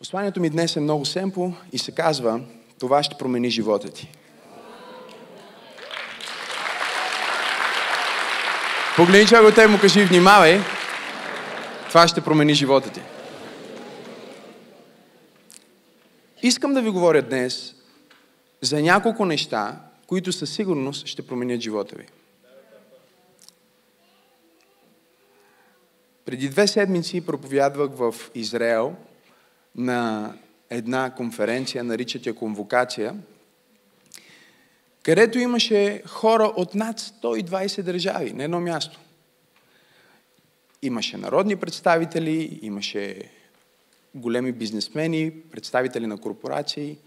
Посланието ми днес е много семпо и се казва, това ще промени живота ти. Погледни човек от теб му кажи, внимавай, това ще промени живота ти. Искам да ви говоря днес за няколко неща, които със сигурност ще променят живота ви. Преди две седмици проповядвах в Израел на една конференция, наричат я конвокация, където имаше хора от над 120 държави на едно място. Имаше народни представители, имаше големи бизнесмени, представители на корпорации,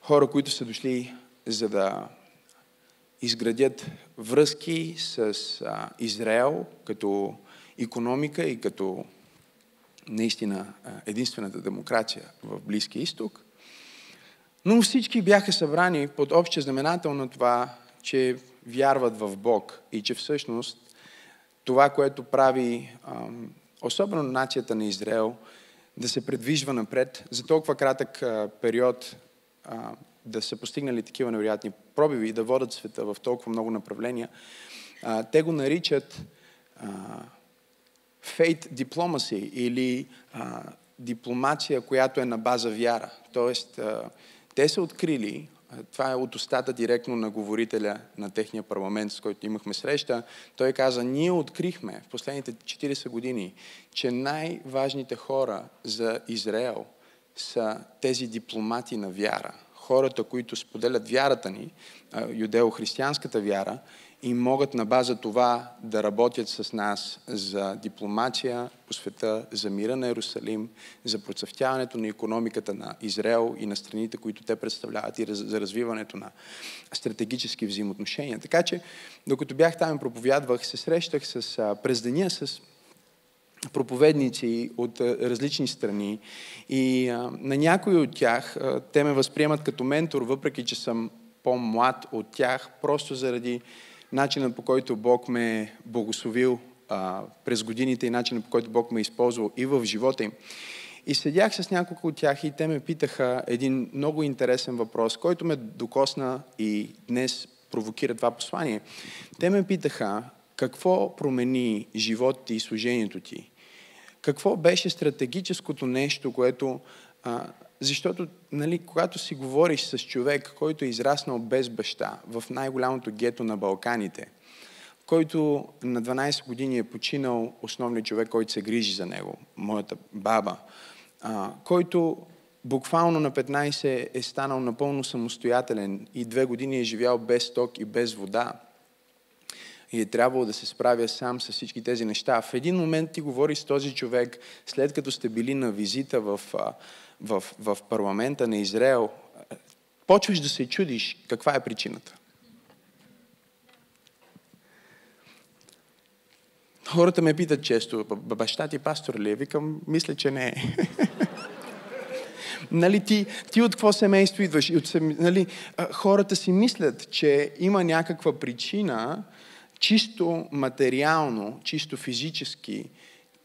хора, които са дошли за да изградят връзки с Израел като економика и като наистина единствената демокрация в Близкия изток. Но всички бяха събрани под общия знаменател на това, че вярват в Бог и че всъщност това, което прави особено нацията на Израел, да се предвижва напред за толкова кратък период, да са постигнали такива невероятни пробиви и да водят света в толкова много направления, те го наричат faith diplomacy или а, дипломация, която е на база вяра. Тоест, а, те са открили, това е от устата директно на говорителя на техния парламент, с който имахме среща, той каза, ние открихме в последните 40 години, че най-важните хора за Израел са тези дипломати на вяра. Хората, които споделят вярата ни, юдео-християнската вяра, и могат на база това да работят с нас за дипломация по света, за мира на Иерусалим, за процъфтяването на економиката на Израел и на страните, които те представляват и за развиването на стратегически взаимоотношения. Така че, докато бях там и проповядвах, се срещах с, през деня с проповедници от различни страни и а, на някои от тях а, те ме възприемат като ментор, въпреки че съм по-млад от тях, просто заради начинът по който Бог ме е благословил а, през годините и начинът по който Бог ме е използвал и в живота им. И седях с няколко от тях и те ме питаха един много интересен въпрос, който ме докосна и днес провокира това послание. Те ме питаха какво промени живота ти и служението ти. Какво беше стратегическото нещо, което а, защото, нали, когато си говориш с човек, който е израснал без баща в най-голямото гето на Балканите, който на 12 години е починал основният човек, който се грижи за него, моята баба, а, който буквално на 15 е станал напълно самостоятелен и две години е живял без ток и без вода, и е трябвало да се справя сам с всички тези неща. В един момент ти говориш с този човек, след като сте били на визита в в, в парламента на Израел, почваш да се чудиш каква е причината. Хората ме питат често, баща ти пастор ли е? Викам, мисля, че не е. нали, ти, ти от какво семейство идваш? От, нали, хората си мислят, че има някаква причина, чисто материално, чисто физически,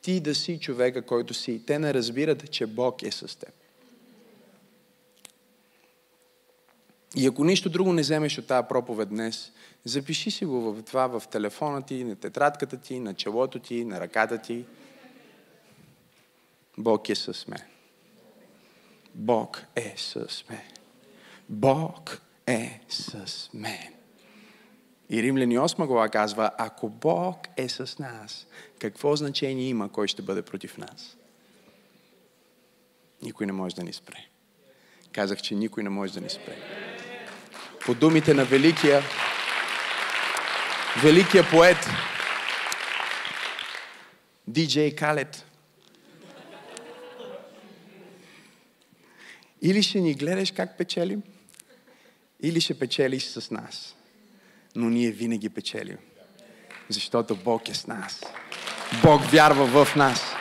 ти да си човека, който си. Те не разбират, че Бог е с теб. И ако нищо друго не вземеш от тази проповед днес, запиши си го в това в телефона ти, на тетрадката ти, на челото ти, на ръката ти. Бог е с мен. Бог е с мен. Бог е с мен. И Римляни 8 глава казва, ако Бог е с нас, какво значение има кой ще бъде против нас? Никой не може да ни спре. Казах, че никой не може да ни спре по думите на великия, великия поет Диджей Калет. Или ще ни гледаш как печелим, или ще печелиш с нас. Но ние винаги печелим. Защото Бог е с нас. Бог вярва в нас.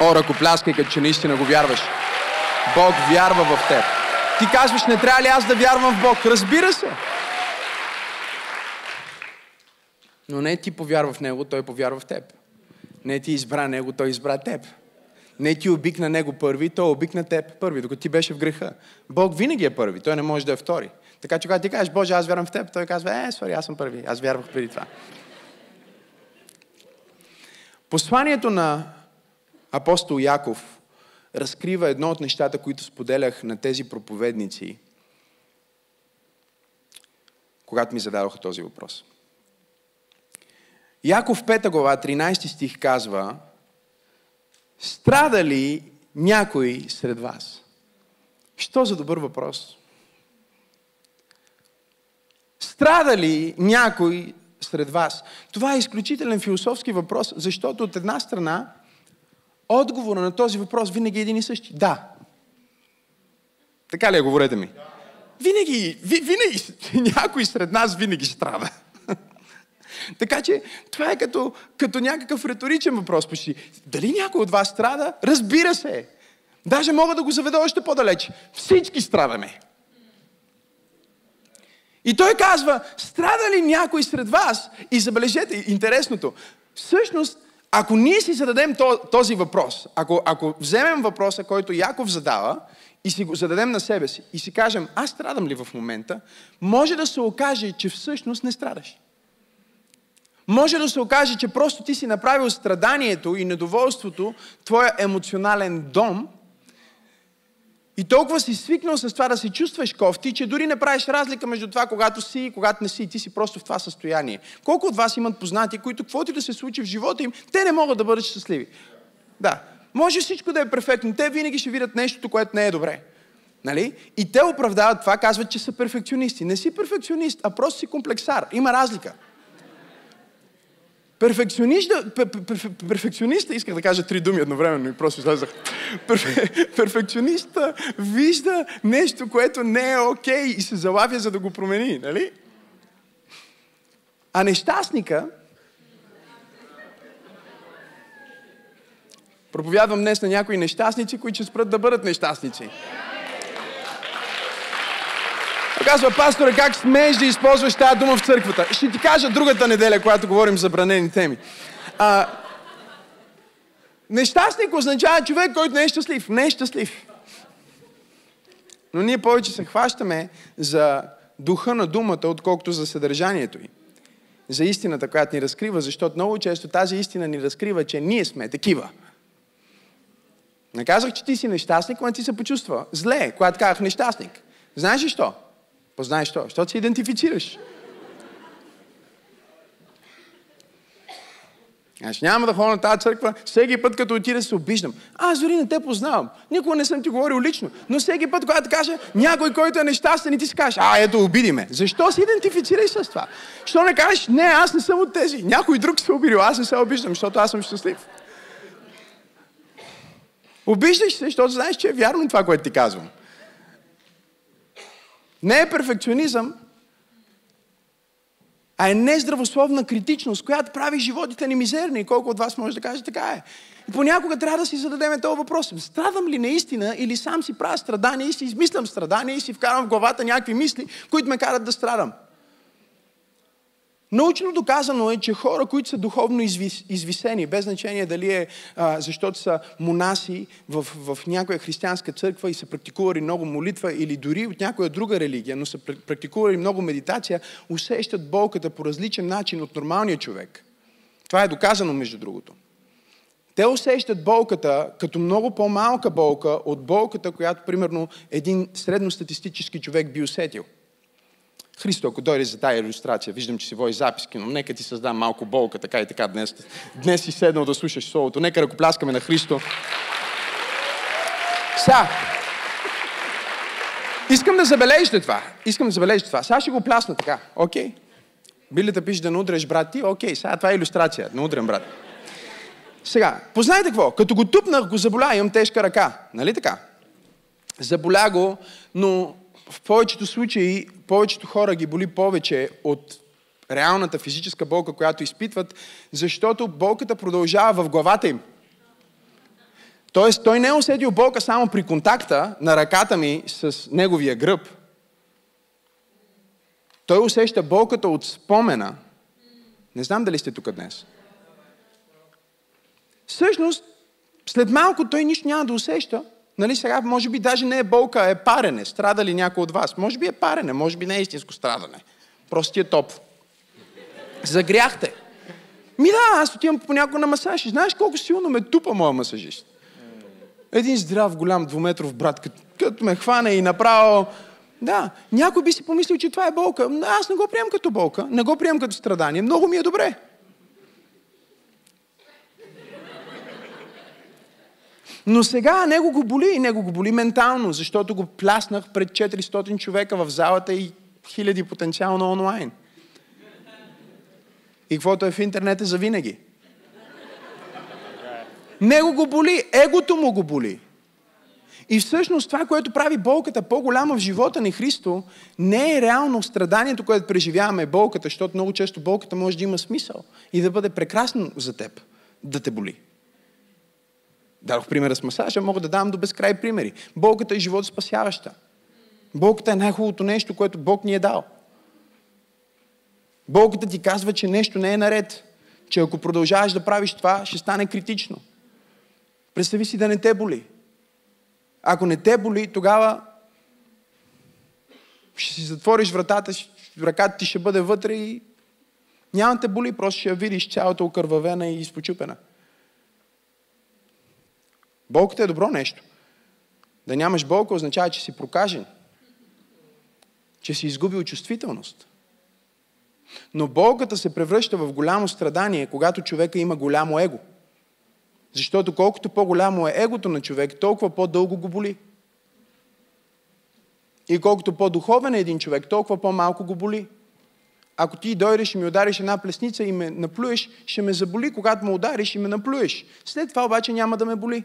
О, ръкопляскай, като че наистина го вярваш. Бог вярва в теб. Ти казваш, не трябва ли аз да вярвам в Бог? Разбира се. Но не ти повярва в Него, Той повярва в теб. Не ти избра него, той избра теб. Не ти обикна него първи, той обикна теб първи, докато ти беше в греха. Бог винаги е първи, той не може да е втори. Така че когато ти кажеш, Боже, аз вярвам в теб, той казва, е, сори, аз съм първи, аз вярвах преди това. Посланието на апостол Яков разкрива едно от нещата, които споделях на тези проповедници, когато ми зададоха този въпрос. Яков 5 глава, 13 стих казва, страда ли някой сред вас? Що за добър въпрос? Страда ли някой сред вас? Това е изключителен философски въпрос, защото от една страна отговора на този въпрос винаги е един и същи. Да. Така ли е, говорете ми? Винаги, ви, винаги, някой сред нас винаги страда. така че това е като, като някакъв риторичен въпрос почти. Дали някой от вас страда? Разбира се. Даже мога да го заведа още по-далеч. Всички страдаме. И той казва, страда ли някой сред вас? И забележете, интересното, всъщност, ако ние си зададем този въпрос, ако, ако вземем въпроса, който Яков задава, и си го зададем на себе си, и си кажем, аз страдам ли в момента, може да се окаже, че всъщност не страдаш. Може да се окаже, че просто ти си направил страданието и недоволството, твоя емоционален дом, и толкова си свикнал с това да се чувстваш кофти, че дори не правиш разлика между това, когато си и когато не си. Ти си просто в това състояние. Колко от вас имат познати, които каквото и да се случи в живота им, те не могат да бъдат щастливи. Да. Може всичко да е перфектно. Те винаги ще видят нещото, което не е добре. Нали? И те оправдават това, казват, че са перфекционисти. Не си перфекционист, а просто си комплексар. Има разлика. Перфекциониста, перфекциониста, исках да кажа три думи едновременно и просто излезах. Перфекциониста вижда нещо, което не е окей okay, и се залавя за да го промени, нали? А нещастника, проповядвам днес на някои нещастници, които ще спрат да бъдат нещастници. Казва пастора, как смееш да използваш тази дума в църквата. Ще ти кажа другата неделя, когато говорим за бранени теми. А, нещастник означава човек, който не е щастлив. Не е щастлив. Но ние повече се хващаме за духа на думата, отколкото за съдържанието й. За истината, която ни разкрива, защото много често тази истина ни разкрива, че ние сме такива. Не казах, че ти си нещастник, но ти се почувства зле, когато казах нещастник. Знаеш ли що? Познаеш то, защото се идентифицираш. Аз няма да ходя на тази църква, всеки път като отида се обиждам. Аз дори не те познавам. Никога не съм ти говорил лично. Но всеки път, когато кажа някой, който е нещастен и ти си кажеш, а ето обиди ме. Защо се идентифицираш с това? Що не кажеш, не, аз не съм от тези. Някой друг се обидил, аз не се обиждам, защото аз съм щастлив. Обиждаш се, защото знаеш, че е вярно това, което ти казвам. Не е перфекционизъм, а е нездравословна критичност, която прави животите ни мизерни. Колко от вас може да каже така е. И понякога трябва да си зададем този въпрос. Страдам ли наистина или сам си правя страдания и си измислям страдания и си вкарам в главата някакви мисли, които ме карат да страдам? Научно доказано е, че хора, които са духовно извис, извисени, без значение дали е а, защото са монаси в, в някоя християнска църква и са практикували много молитва или дори от някоя друга религия, но са практикували много медитация, усещат болката по различен начин от нормалния човек. Това е доказано, между другото. Те усещат болката като много по-малка болка от болката, която, примерно, един средностатистически човек би усетил. Христо, ако дойде за тази иллюстрация, виждам, че си води записки, но нека ти създам малко болка, така и така днес. Днес си седнал да слушаш Словото. Нека ръкопляскаме на Христо. Сега, искам да забележите това. Искам да забележите това. Сега ще го плясна така. Окей? Okay? Билята пише да не удреш брат ти. Окей, okay, сега това е иллюстрация. Не удрям брат. Сега, познайте какво? Като го тупнах, го заболя, имам тежка ръка. Нали така? Заболя го, но в повечето случаи, повечето хора ги боли повече от реалната физическа болка, която изпитват, защото болката продължава в главата им. Тоест, той не е усетил болка само при контакта на ръката ми с неговия гръб. Той усеща болката от спомена. Не знам дали сте тук днес. всъщност, след малко той нищо няма да усеща. Нали сега, може би даже не е болка, е парене. Страда ли някой от вас? Може би е парене, може би не е истинско страдане. Просто ти е топ. Загряхте. Ми да, аз отивам понякога на масаж и знаеш колко силно ме тупа моя масажист. Един здрав, голям, двуметров брат, като, като ме хване и направо... Да, някой би си помислил, че това е болка. Аз не го приемам като болка, не го приемам като страдание. Много ми е добре. Но сега него го боли и него го боли ментално, защото го пляснах пред 400 човека в залата и хиляди потенциално онлайн. И каквото е в интернет е за винаги. Него го боли, егото му го боли. И всъщност това, което прави болката по-голяма в живота ни Христо, не е реално страданието, което преживяваме болката, защото много често болката може да има смисъл и да бъде прекрасно за теб, да те боли. Дадох примера с масажа, мога да дам до безкрай примери. Болката е живот спасяваща. Болката е най-хубавото нещо, което Бог ни е дал. Болката ти казва, че нещо не е наред. Че ако продължаваш да правиш това, ще стане критично. Представи си да не те боли. Ако не те боли, тогава ще си затвориш вратата, ръката ти ще бъде вътре и няма те боли, просто ще я видиш цялата окървавена и изпочупена. Болката е добро нещо. Да нямаш болка означава, че си прокажен. Че си изгубил чувствителност. Но болката се превръща в голямо страдание, когато човека има голямо его. Защото колкото по-голямо е егото на човек, толкова по-дълго го боли. И колкото по-духовен е един човек, толкова по-малко го боли. Ако ти дойдеш и ми удариш една плесница и ме наплюеш, ще ме заболи, когато ме удариш и ме наплюеш. След това обаче няма да ме боли.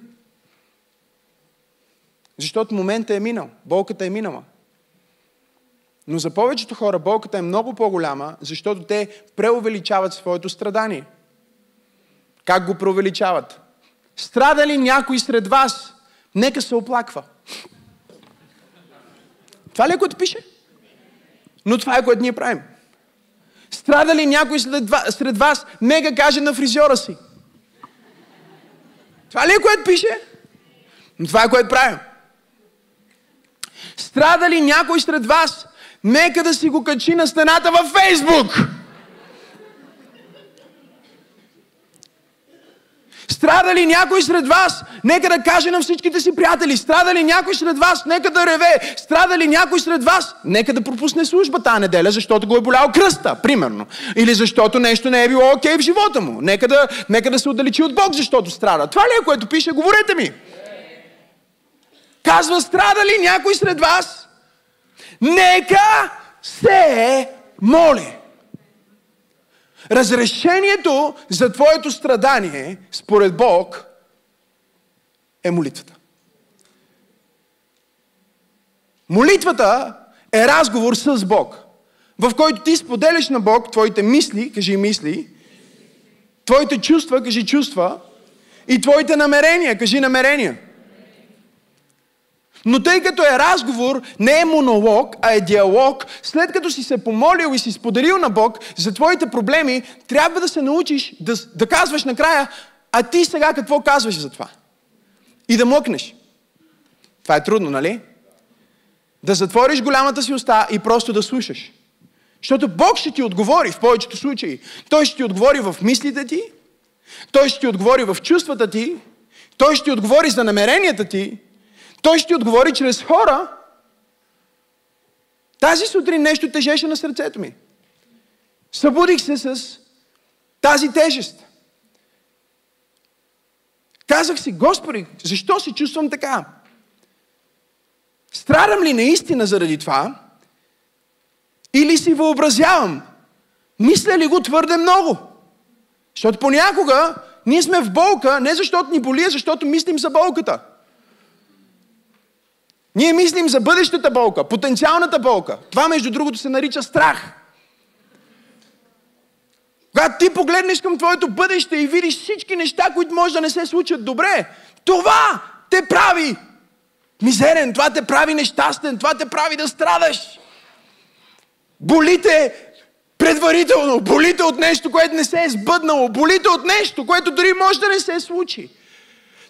Защото момента е минал. Болката е минала. Но за повечето хора болката е много по-голяма, защото те преувеличават своето страдание. Как го преувеличават? Страда ли някой сред вас? Нека се оплаква. Това ли е което пише? Но това е което ние правим. Страда ли някой сред вас? Нека каже на фризьора си. Това ли е което пише? Но това е което правим. Страда ли някой сред вас? Нека да си го качи на стената във Фейсбук. Страда ли някой сред вас? Нека да каже на всичките си приятели. Страда ли някой сред вас? Нека да реве. Страда ли някой сред вас? Нека да пропусне служба тази неделя, защото го е болял кръста, примерно. Или защото нещо не е било окей okay в живота му. Нека да, нека да се отдалечи от Бог, защото страда. Това ли е, което пише? Говорете ми. Казва, страда ли някой сред вас? Нека се моли. Разрешението за твоето страдание, според Бог, е молитвата. Молитвата е разговор с Бог, в който ти споделяш на Бог твоите мисли, кажи мисли, твоите чувства, кажи чувства, и твоите намерения, кажи намерения. Но тъй като е разговор, не е монолог, а е диалог, след като си се помолил и си споделил на Бог за твоите проблеми, трябва да се научиш да, да казваш накрая, а ти сега какво казваш за това? И да мъкнеш. Това е трудно, нали? Да затвориш голямата си уста и просто да слушаш. Защото Бог ще ти отговори в повечето случаи. Той ще ти отговори в мислите ти, Той ще ти отговори в чувствата ти, Той ще ти отговори за намеренията ти, той ще отговори чрез хора. Тази сутрин нещо тежеше на сърцето ми. Събудих се с тази тежест. Казах си, Господи, защо се чувствам така? Страдам ли наистина заради това? Или си въобразявам? Мисля ли го твърде много? Защото понякога ние сме в болка, не защото ни боли, а защото мислим за болката. Ние мислим за бъдещата болка, потенциалната болка. Това, между другото, се нарича страх. Когато ти погледнеш към твоето бъдеще и видиш всички неща, които може да не се случат добре, това те прави мизерен, това те прави нещастен, това те прави да страдаш. Болите Предварително. Болите от нещо, което не се е сбъднало. Болите от нещо, което дори може да не се случи.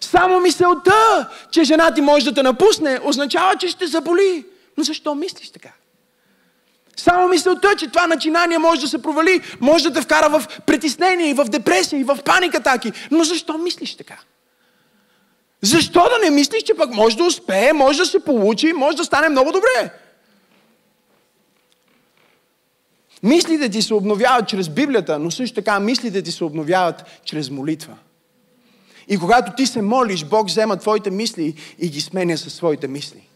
Само мисълта, че жена ти може да те напусне, означава, че ще заболи. Но защо мислиш така? Само мисълта, че това начинание може да се провали, може да те вкара в притеснение, и в депресия, и в паника таки. Но защо мислиш така? Защо да не мислиш, че пък може да успее, може да се получи, може да стане много добре? Мислите ти се обновяват чрез Библията, но също така мислите ти се обновяват чрез молитва. И когато ти се молиш, Бог взема твоите мисли и ги сменя със своите мисли.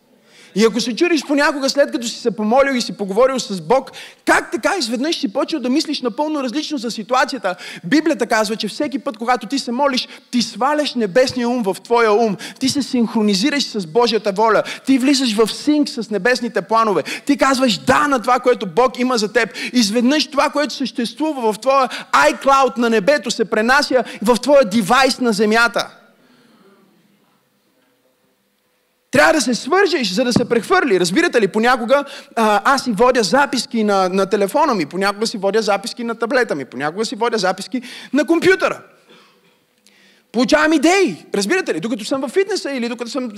И ако се чудиш понякога, след като си се помолил и си поговорил с Бог, как така изведнъж си почел да мислиш напълно различно за ситуацията? Библията казва, че всеки път, когато ти се молиш, ти сваляш небесния ум в твоя ум. Ти се синхронизираш с Божията воля. Ти влизаш в синк с небесните планове. Ти казваш да на това, което Бог има за теб. Изведнъж това, което съществува в твоя iCloud на небето, се пренася в твоя девайс на земята. Трябва да се свържеш, за да се прехвърли. Разбирате ли, понякога а, аз си водя записки на, на телефона ми, понякога си водя записки на таблета ми, понякога си водя записки на компютъра. Получавам идеи. Разбирате ли? Докато съм във фитнеса или докато съм,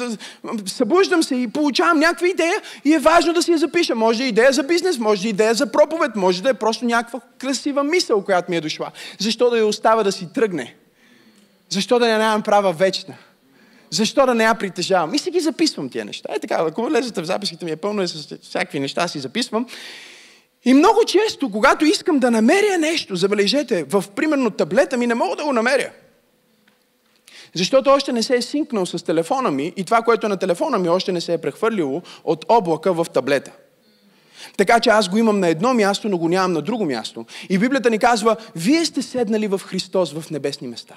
събуждам се и получавам някаква идея и е важно да си я запиша. Може да е идея за бизнес, може да е идея за проповед, може да е просто някаква красива мисъл, която ми е дошла. Защо да я остава да си тръгне? Защо да не нямам права вечна? Защо да не я притежавам? И си ги записвам тия неща. Е така, ако влезете в записките ми е пълно е с всякакви неща, си записвам. И много често, когато искам да намеря нещо, забележете, в примерно таблета ми не мога да го намеря. Защото още не се е синкнал с телефона ми и това, което е на телефона ми, още не се е прехвърлило от облака в таблета. Така че аз го имам на едно място, но го нямам на друго място. И Библията ни казва, вие сте седнали в Христос в небесни места.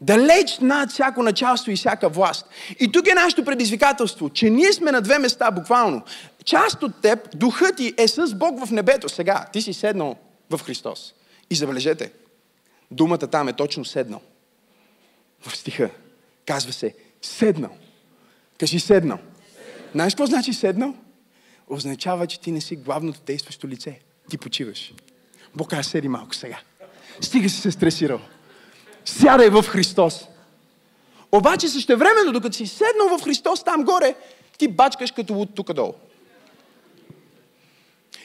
Далеч над всяко началство и всяка власт. И тук е нашето предизвикателство, че ние сме на две места буквално. Част от теб, духът ти е с Бог в небето. Сега, ти си седнал в Христос. И забележете, думата там е точно седнал. В стиха казва се седнал. Кажи седнал. Знаеш какво значи седнал? Означава, че ти не си главното действащо лице. Ти почиваш. Бог казва, седи малко сега. Стига си се стресирал. Сядай в Христос. Обаче също времено, докато си седнал в Христос там горе, ти бачкаш като луд тук долу.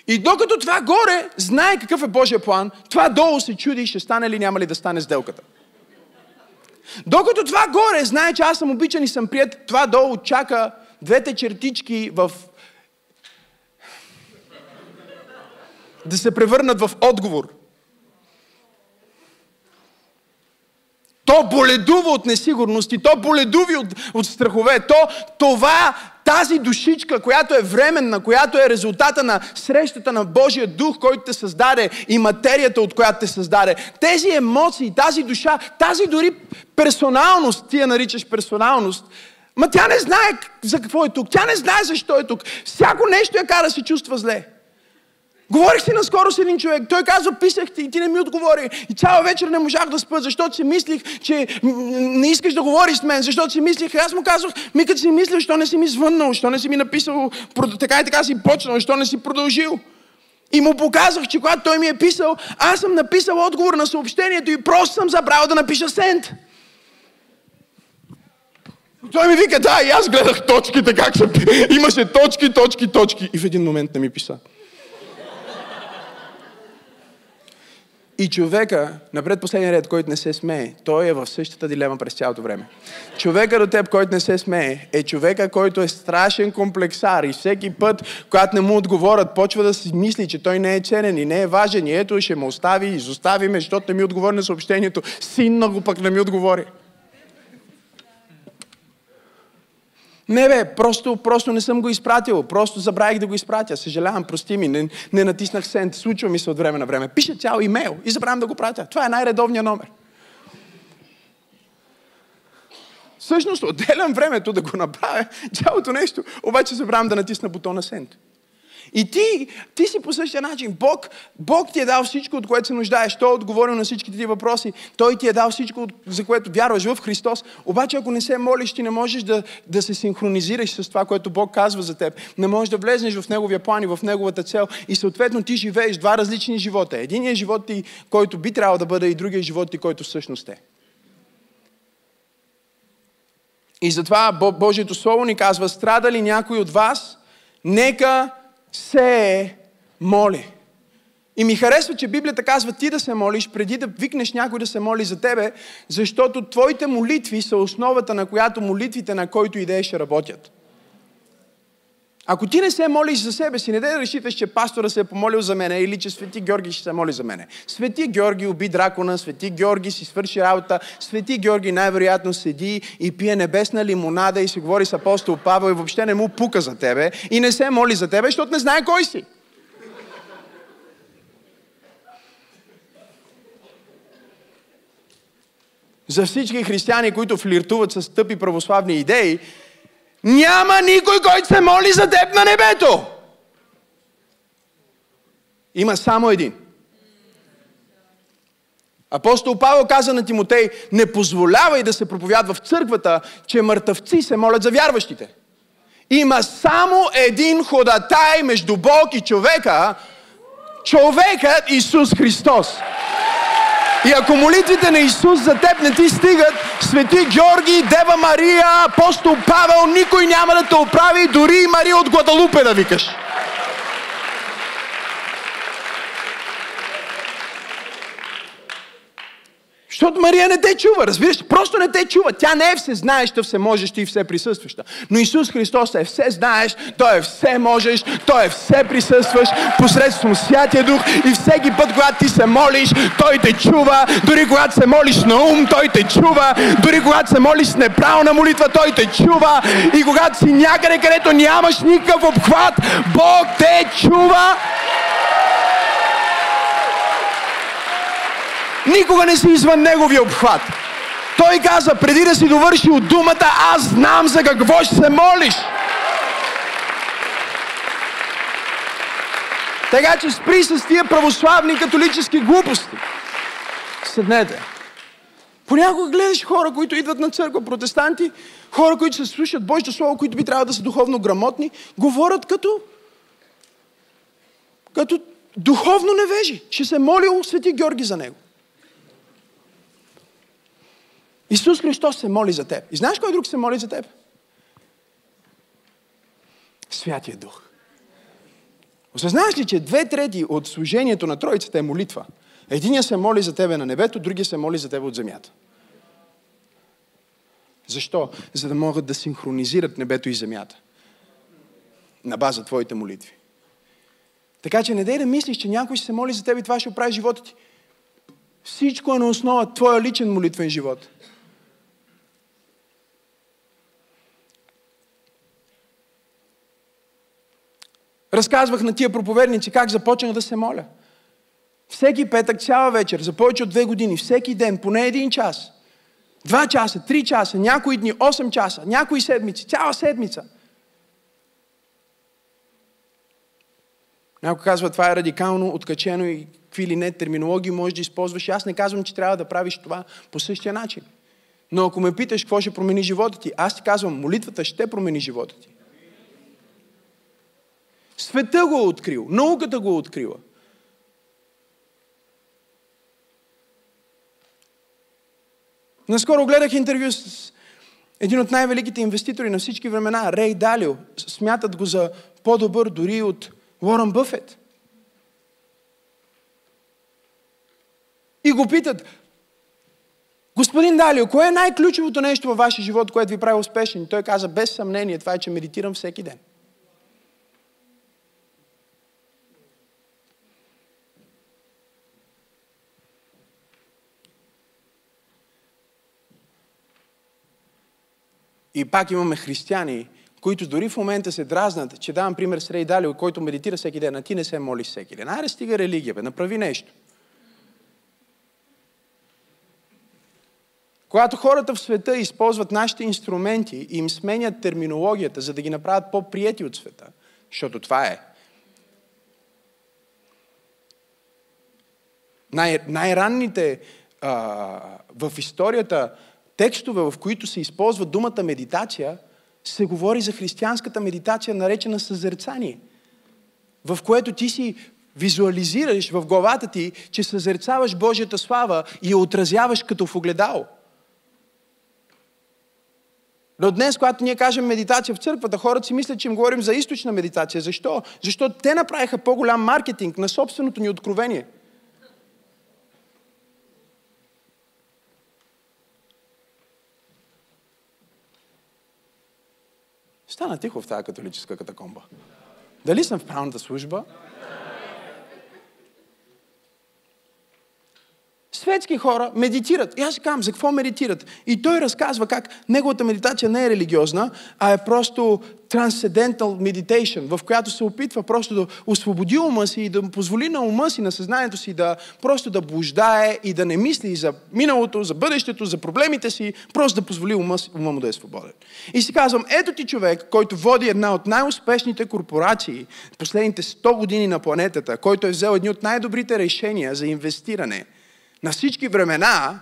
И докато това горе знае какъв е Божия план, това долу се чуди, ще стане ли, няма ли да стане сделката. Докато това горе знае, че аз съм обичан и съм прият, това долу чака двете чертички в... да се превърнат в отговор. То боледува от несигурности, то боледуви от, от страхове. То, това, тази душичка, която е временна, която е резултата на срещата на Божия дух, който те създаде и материята, от която те създаде. Тези емоции, тази душа, тази дори персоналност, ти я наричаш персоналност, ма тя не знае за какво е тук, тя не знае защо е тук. Всяко нещо я кара да се чувства зле. Говорих си наскоро с един човек. Той казва, писах ти и ти не ми отговори. И цяла вечер не можах да спа, защото си мислих, че не искаш да говориш с мен, защото си мислих. Аз му казвах, ми като си мислил, що не си ми звъннал, що не си ми написал, така и така си почнал, що не си продължил. И му показах, че когато той ми е писал, аз съм написал отговор на съобщението и просто съм забрал да напиша сент. Той ми вика, да, и аз гледах точките, как се... Имаше точки, точки, точки. И в един момент не ми писа. И човека, напред последния ред, който не се смее, той е в същата дилема през цялото време. Човека до теб, който не се смее, е човека, който е страшен комплексар и всеки път, когато не му отговорят, почва да си мисли, че той не е ценен и не е важен и ето ще му остави, изостави ме, защото не ми отговори на съобщението. Син много пък не ми отговори. Не бе, просто, просто не съм го изпратил. Просто забравих да го изпратя. Съжалявам, прости ми, не, не натиснах сент. Случва ми се от време на време. Пиша цял имейл и забравям да го пратя. Това е най-редовният номер. Всъщност, отделям времето да го направя цялото нещо, обаче забравям да натисна бутона сент. И ти, ти си по същия начин. Бог, Бог ти е дал всичко, от което се нуждаеш. Той е отговорил на всичките ти въпроси. Той ти е дал всичко, за което вярваш в Христос. Обаче, ако не се молиш, ти не можеш да, да се синхронизираш с това, което Бог казва за теб. Не можеш да влезнеш в Неговия план и в Неговата цел. И съответно ти живееш два различни живота. Единият живот ти, който би трябвало да бъде, и другия живот ти, който всъщност е. И затова Божието Слово ни казва, страда ли някой от вас, нека се моли. И ми харесва, че Библията казва ти да се молиш, преди да викнеш някой да се моли за тебе, защото твоите молитви са основата, на която молитвите на който идея ще работят. Ако ти не се молиш за себе си, не да решиташ, че пастора се е помолил за мене или че Свети Георги ще се моли за мене. Свети Георги уби дракона, Свети Георги си свърши работа, Свети Георги най-вероятно седи и пие небесна лимонада и си говори с апостол Павел и въобще не му пука за тебе и не се моли за тебе, защото не знае кой си. За всички християни, които флиртуват с тъпи православни идеи, няма никой, който се моли за теб на небето. Има само един. Апостол Павел каза на Тимотей, не позволявай да се проповядва в църквата, че мъртъвци се молят за вярващите. Има само един ходатай между Бог и човека, човекът Исус Христос. И ако молитвите на Исус за теб не ти стигат, Свети Георги, Дева Мария, апостол Павел, никой няма да те оправи, дори и Мария от Гладалупе да викаш. Защото Мария не те чува, разбираш? Просто не те чува. Тя не е все знаеща, все можеща и все присъстваща. Но Исус Христос е все знаеш, Той е все можеш, Той е все присъстваш посредством Святия Дух и всеки път, когато ти се молиш, Той те чува. Дори когато се молиш на ум, Той те чува. Дори когато се молиш с неправилна молитва, Той те чува. И когато си някъде, където нямаш никакъв обхват, Бог те чува. Никога не си извън неговия обхват. Той каза, преди да си довърши от думата, аз знам за какво ще се молиш. Така че спри с тия православни католически глупости. Седнете. Понякога гледаш хора, които идват на църква, протестанти, хора, които се слушат Божието Слово, които би трябвало да са духовно грамотни, говорят като като духовно невежи. Ще се молил Свети Георги за него. Исус Христос се моли за теб. И знаеш кой друг се моли за теб? Святия Дух. Осъзнаеш ли, че две трети от служението на Троицата е молитва? Единия се моли за тебе на небето, другия се моли за тебе от земята. Защо? За да могат да синхронизират небето и земята. На база твоите молитви. Така че не дай да мислиш, че някой ще се моли за теб и това ще оправи живота ти. Всичко е на основа твоя личен молитвен живот. Разказвах на тия проповедници как започнах да се моля. Всеки петък, цяла вечер, за повече от две години, всеки ден, поне един час. Два часа, три часа, някои дни, 8 часа, някои седмици, цяла седмица. Някой казва, това е радикално, откачено и какви ли не терминологии можеш да използваш. Аз не казвам, че трябва да правиш това по същия начин. Но ако ме питаш какво ще промени живота ти, аз ти казвам, молитвата ще промени живота ти. Света го е открил, науката го е открила. Наскоро гледах интервю с един от най-великите инвеститори на всички времена, Рей Далио. Смятат го за по-добър дори от Уорън Бъфет. И го питат, господин Далио, кое е най-ключовото нещо във вашия живот, което ви прави успешен? И той каза, без съмнение, това е, че медитирам всеки ден. И пак имаме християни, които дори в момента се дразнат, че давам пример с Рей Далио, който медитира всеки ден, а ти не се молиш всеки ден. Аре, стига религия, бе, направи нещо. Когато хората в света използват нашите инструменти и им сменят терминологията, за да ги направят по-прияти от света, защото това е. Най- най-ранните а, в историята текстове, в които се използва думата медитация, се говори за християнската медитация, наречена съзерцание, в което ти си визуализираш в главата ти, че съзерцаваш Божията слава и я отразяваш като в огледало. Но днес, когато ние кажем медитация в църквата, хората си мислят, че им говорим за източна медитация. Защо? Защото те направиха по-голям маркетинг на собственото ни откровение. Стана тихо в тази католическа катакомба. Дали съм в правната служба? Светски хора медитират. И аз си казвам, за какво медитират? И той разказва как неговата медитация не е религиозна, а е просто transcendental meditation, в която се опитва просто да освободи ума си и да позволи на ума си, на съзнанието си да просто да блуждае и да не мисли за миналото, за бъдещето, за проблемите си, просто да позволи ума, ума му да е свободен. И си казвам, ето ти човек, който води една от най-успешните корпорации последните 100 години на планетата, който е взел едни от най-добрите решения за инвестиране – на всички времена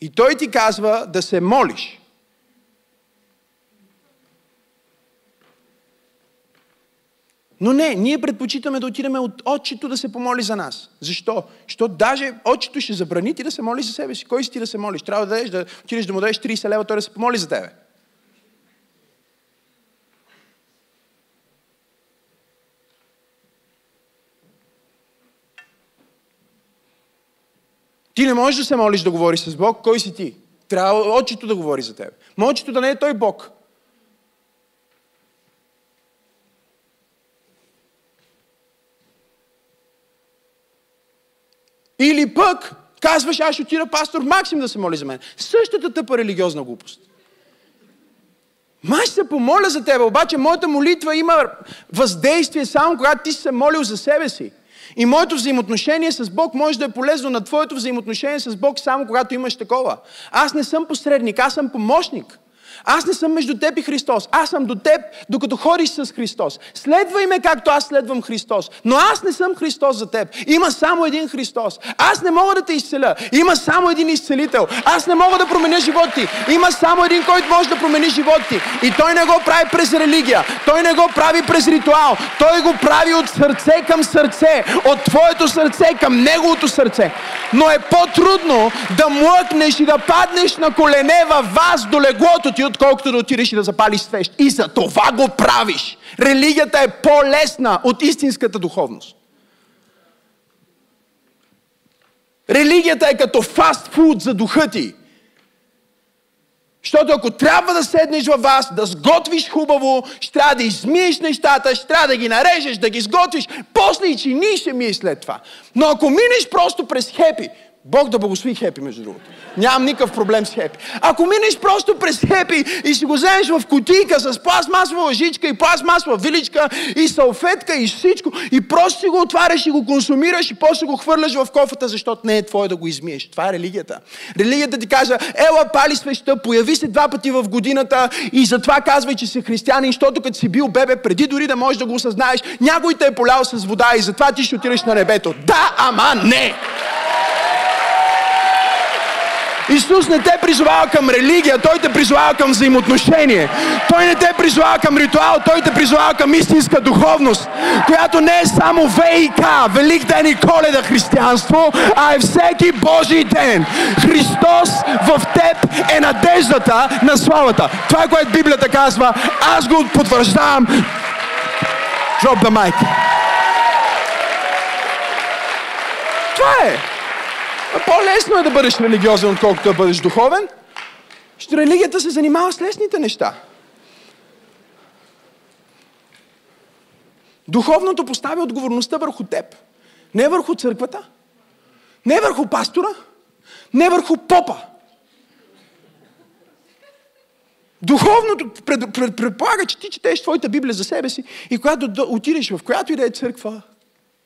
и той ти казва да се молиш. Но не, ние предпочитаме да отидем от отчето да се помоли за нас. Защо? Защото даже отчето ще забрани ти да се моли за себе си. Кой си ти да се молиш? Трябва да, дадеш, да отидеш да му дадеш 30 лева, той да се помоли за тебе. Ти не можеш да се молиш да говориш с Бог. Кой си ти? Трябва очито да говори за теб. Мочето да не е той Бог. Или пък казваш, аз ще отида пастор Максим да се моли за мен. Същата тъпа религиозна глупост. Май се помоля за теб, обаче моята молитва има въздействие само когато ти си се молил за себе си. И моето взаимоотношение с Бог може да е полезно на твоето взаимоотношение с Бог само когато имаш такова. Аз не съм посредник, аз съм помощник. Аз не съм между теб и Христос. Аз съм до теб, докато ходиш с Христос. Следвай ме, както аз следвам Христос. Но аз не съм Христос за теб. Има само един Христос. Аз не мога да те изцеля. Има само един изцелител. Аз не мога да променя живота ти. Има само един, който може да промени живота ти. И той не го прави през религия. Той не го прави през ритуал. Той го прави от сърце към сърце. От твоето сърце към неговото сърце. Но е по-трудно да млъкнеш и да паднеш на колене във вас до леглото ти, отколкото да отидеш и да запалиш свещ. И за това го правиш. Религията е по-лесна от истинската духовност. Религията е като фастфуд за духа ти. Защото ако трябва да седнеш във вас, да сготвиш хубаво, ще трябва да измиеш нещата, ще трябва да ги нарежеш, да ги сготвиш, после и чини ще ми е след това. Но ако минеш просто през хепи, Бог да благослови хепи, между другото. Нямам никакъв проблем с хепи. Ако минеш просто през хепи и си го вземеш в кутийка с пластмасова лъжичка и пластмасова виличка и салфетка и всичко и просто си го отваряш и го консумираш и после го хвърляш в кофата, защото не е твое да го измиеш. Това е религията. Религията ти казва, ела пали свеща, появи се два пъти в годината и затова казвай, че си християнин, защото като си бил бебе, преди дори да можеш да го осъзнаеш, някой те е полял с вода и затова ти ще отидеш на небето. Да, ама не! Исус не те призовава към религия, Той те призовава към взаимоотношение. Той не те призовава към ритуал, Той те призовава към истинска духовност, която не е само ВИК, Велик ден и коледа християнство, а е всеки Божий ден. Христос в теб е надеждата на славата. Това което Библията казва. Аз го потвърждавам. Drop the mic. Това е. По-лесно е да бъдеш религиозен, отколкото да бъдеш духовен. Що религията се занимава с лесните неща. Духовното поставя отговорността върху теб. Не върху църквата, не върху пастора, не върху попа. Духовното предполага, че ти четеш твоята Библия за себе си и когато отидеш в която и да е църква,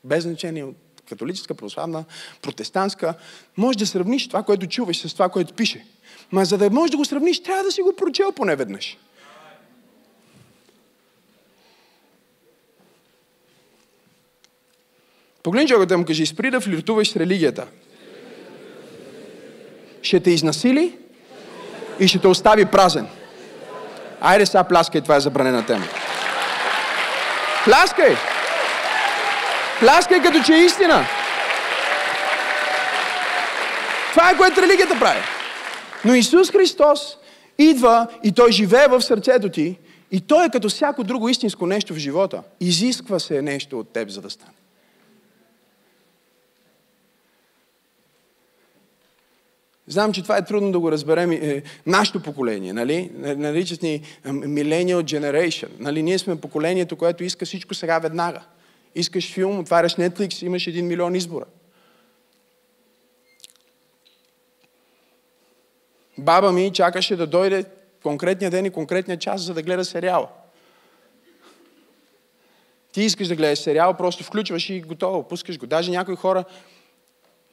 без значение католическа, православна, протестантска, може да сравниш това, което чуваш с това, което пише. Ма за да можеш да го сравниш, трябва да си го прочел поне веднъж. Погледни човекът му кажи, спри да флиртуваш с религията. ще те изнасили и ще те остави празен. Айде сега пляскай, това е забранена тема. Пляскай! Пляскай като че е истина. Това е което религията прави. Но Исус Христос идва и Той живее в сърцето ти и Той е като всяко друго истинско нещо в живота. Изисква се нещо от теб, за да стане. Знам, че това е трудно да го разберем е, нашето поколение, нали? Наричат ни Millennial Generation. Нали? Ние сме поколението, което иска всичко сега веднага. Искаш филм, отваряш Netflix, имаш един милион избора. Баба ми чакаше да дойде конкретния ден и конкретния час, за да гледа сериала. Ти искаш да гледаш сериал, просто включваш и готово, пускаш го. Даже някои хора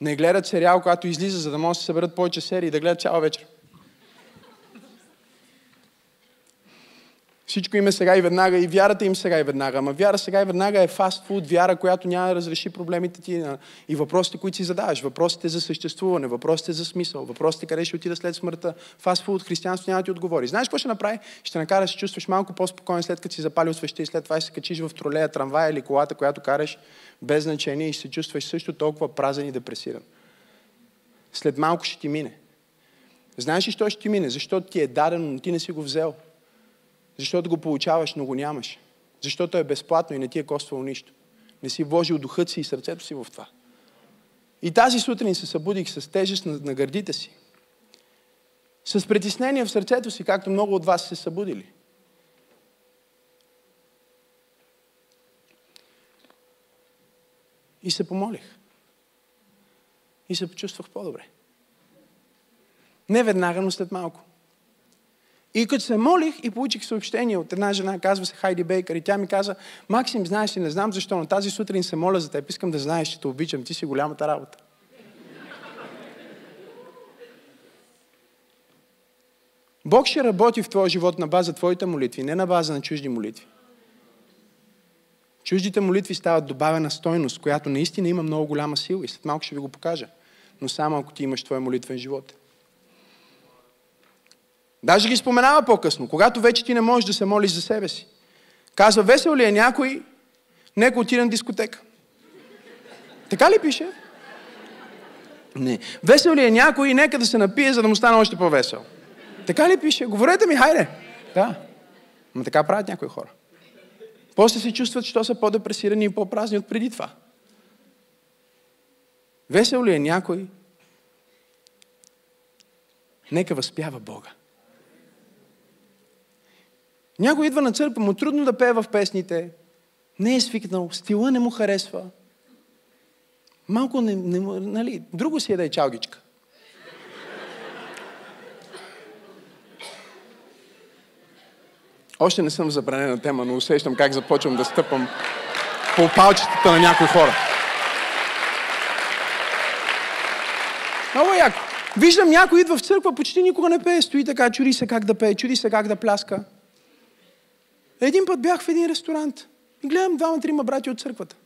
не гледат сериал, когато излиза, за да могат да се съберат повече серии и да гледат цяла вечер. Всичко им е сега и веднага и вярата им сега и веднага. Ама вяра сега и веднага е фастфуд, вяра, която няма да разреши проблемите ти и въпросите, които си задаваш. Въпросите за съществуване, въпросите за смисъл, въпросите къде ще отида след смъртта. Фастфуд, християнство няма да ти отговори. Знаеш какво ще направи? Ще накара да се чувстваш малко по-спокоен след като си запалил свеща и след това се качиш в тролея, трамвая или колата, която караш без значение и ще се чувстваш също толкова празен и депресиран. След малко ще ти мине. Знаеш ли, що ще ти мине? Защото ти е дадено, но ти не си го взел. Защото го получаваш, но го нямаш. Защото е безплатно и не ти е коствало нищо. Не си вложил духът си и сърцето си в това. И тази сутрин се събудих с тежест на, на гърдите си. С притеснение в сърцето си, както много от вас се събудили. И се помолих. И се почувствах по-добре. Не веднага, но след малко. И като се молих и получих съобщение от една жена, казва се Хайди Бейкър, и тя ми каза, Максим, знаеш ли, не знам защо, но тази сутрин се моля за теб, искам да знаеш, че те обичам, ти си голямата работа. Бог ще работи в твоя живот на база твоите молитви, не на база на чужди молитви. Чуждите молитви стават добавена стойност, която наистина има много голяма сила и след малко ще ви го покажа. Но само ако ти имаш твой молитвен живот. Даже ги споменава по-късно, когато вече ти не можеш да се молиш за себе си. Казва, весел ли е някой, нека отиде на дискотека. Така ли пише? Не. Весел ли е някой, нека да се напие, за да му стане още по-весел. Така ли пише? Говорете ми, хайде. Да. Но така правят някои хора. После се чувстват, че са по-депресирани и по-празни от преди това. Весел ли е някой? Нека възпява Бога. Някой идва на църква, му трудно да пее в песните, не е свикнал, стила не му харесва. Малко не, не нали, друго си е да е чалгичка. Още не съм в забранена тема, но усещам как започвам да стъпам по палчетата на някои хора. Много яко. Виждам някой идва в църква, почти никога не пее. Стои така, чуди се как да пее, чуди се как да пляска. Един път бях в един ресторант и гледам двама-трима брати от църквата.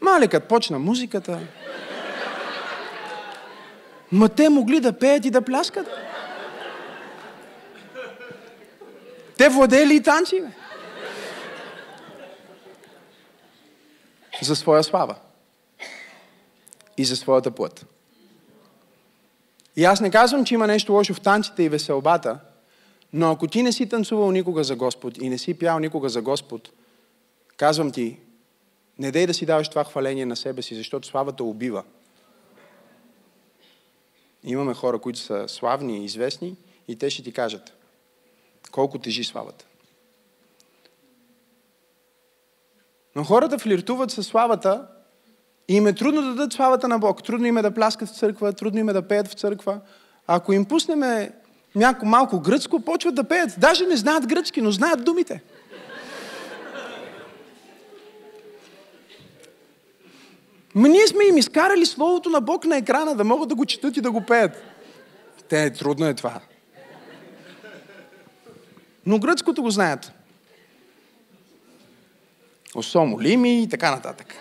Мале, почна музиката. Ма те могли да пеят и да пляскат. Те владеели и танци, бе. За своя слава. И за своята плът. И аз не казвам, че има нещо лошо в танците и веселбата, но ако ти не си танцувал никога за Господ и не си пял никога за Господ, казвам ти, не дей да си даваш това хваление на себе си, защото славата убива. Имаме хора, които са славни и известни и те ще ти кажат колко тежи славата. Но хората флиртуват със славата и им е трудно да дадат славата на Бог. Трудно им е да пляскат в църква, трудно им е да пеят в църква. Ако им пуснем няко малко гръцко, почват да пеят. Даже не знаят гръцки, но знаят думите. Ма ние сме им изкарали Словото на Бог на екрана, да могат да го четат и да го пеят. Те, трудно е това. Но гръцкото го знаят. Осомо лими и така нататък.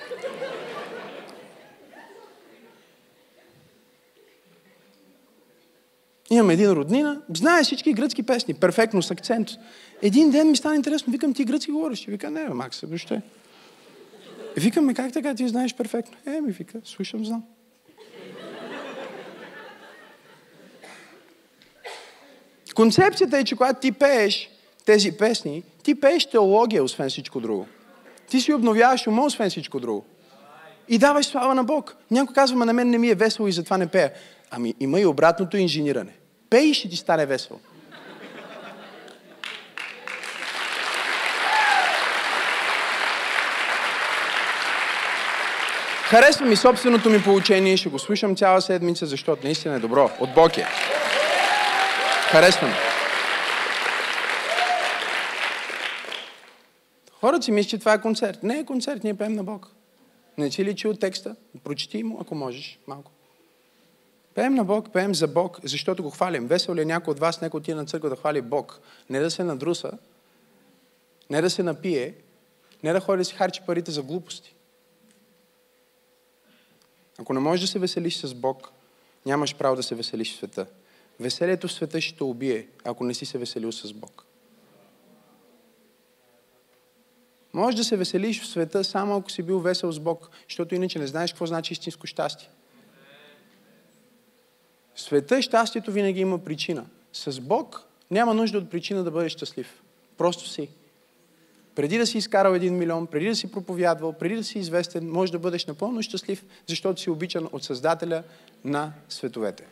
Имам един роднина, знае всички гръцки песни, перфектно, с акцент. Един ден ми стана интересно, викам, ти гръцки говориш? И вика, не, Макс, въобще. И викам, как така ти знаеш перфектно? Е, ми вика, слушам, знам. Концепцията е, че когато ти пееш тези песни, ти пееш теология, освен всичко друго. Ти си обновяваш ума, освен всичко друго. И даваш слава на Бог. Някой казва, на мен не ми е весело и затова не пея. Ами има и обратното инжениране. Пей и ще ти стане весело. Харесва ми собственото ми получение, ще го слушам цяла седмица, защото наистина е добро. От Бог е. Харесва ми. Хората си мислят, че това е концерт. Не е концерт, ние пеем на Бог. Не си ли чул текста? Прочети му, ако можеш, малко. Пеем на Бог, пеем за Бог, защото го хвалим. Весел ли е някой от вас, нека отиде на църква да хвали Бог. Не да се надруса, не да се напие, не да ходи да си харчи парите за глупости. Ако не можеш да се веселиш с Бог, нямаш право да се веселиш в света. Веселието в света ще те убие, ако не си се веселил с Бог. Можеш да се веселиш в света само ако си бил весел с Бог, защото иначе не знаеш какво значи истинско щастие. В света щастието винаги има причина. С Бог няма нужда от причина да бъдеш щастлив. Просто си. Преди да си изкарал един милион, преди да си проповядвал, преди да си известен, можеш да бъдеш напълно щастлив, защото си обичан от Създателя на световете.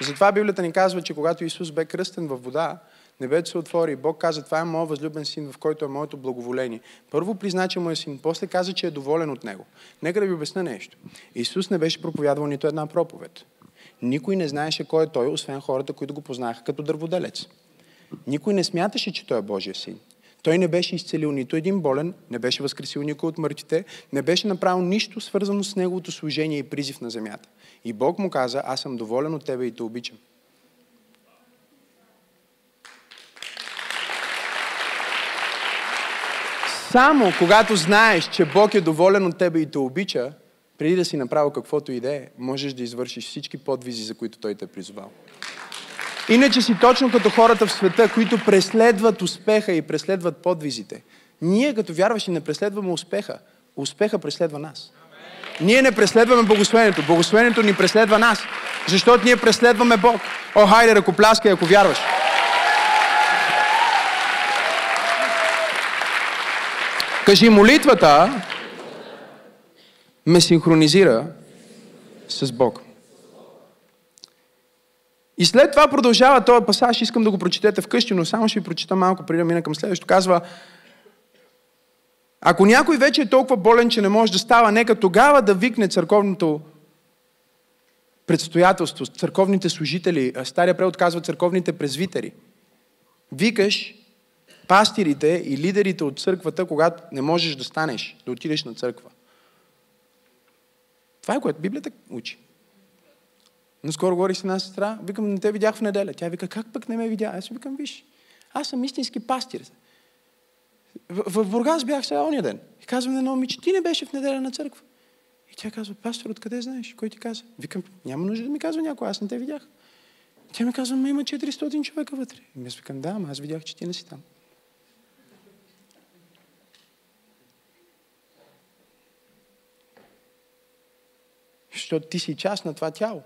Затова Библията ни казва, че когато Исус бе кръстен във вода, небето се отвори Бог каза, това е моят възлюбен син, в който е моето благоволение. Първо призна, че му е син, после каза, че е доволен от него. Нека да ви обясня нещо. Исус не беше проповядвал нито една проповед. Никой не знаеше кой е той, освен хората, които го познаха като дърводелец. Никой не смяташе, че той е Божия син. Той не беше изцелил нито един болен, не беше възкресил никой от мъртвите, не беше направил нищо свързано с неговото служение и призив на земята. И Бог му каза, аз съм доволен от тебе и те обичам. Само когато знаеш, че Бог е доволен от тебе и те обича, преди да си направил каквото и да е, можеш да извършиш всички подвизи, за които Той те е призвал. Иначе си точно като хората в света, които преследват успеха и преследват подвизите. Ние като вярващи не преследваме успеха. Успеха преследва нас. Ние не преследваме благословението. Благословението ни преследва нас. Защото ние преследваме Бог. О, хайде, ръкопляскай, ако вярваш. Кажи, молитвата ме синхронизира с Бог. И след това продължава този пасаж, искам да го прочетете вкъщи, но само ще ви прочита малко, преди да мина към следващото. Казва, ако някой вече е толкова болен, че не може да става, нека тогава да викне църковното предстоятелство, църковните служители, стария превод казва църковните презвитери. Викаш пастирите и лидерите от църквата, когато не можеш да станеш, да отидеш на църква. Това е което Библията учи. Но скоро говорих с една сестра, викам, не те видях в неделя. Тя вика, как пък не ме видя? Аз викам, виж, аз съм истински пастир. В, в Бургас бях сега ония ден. И казвам на едно момиче, ти не беше в неделя на църква. И тя казва, пастор, откъде знаеш? Кой ти каза? Викам, няма нужда да ми казва някой, аз не те видях. Тя ми казва, ма има 400 човека вътре. И аз викам, да, ама аз видях, че ти не си там. Защото ти си част на това тяло.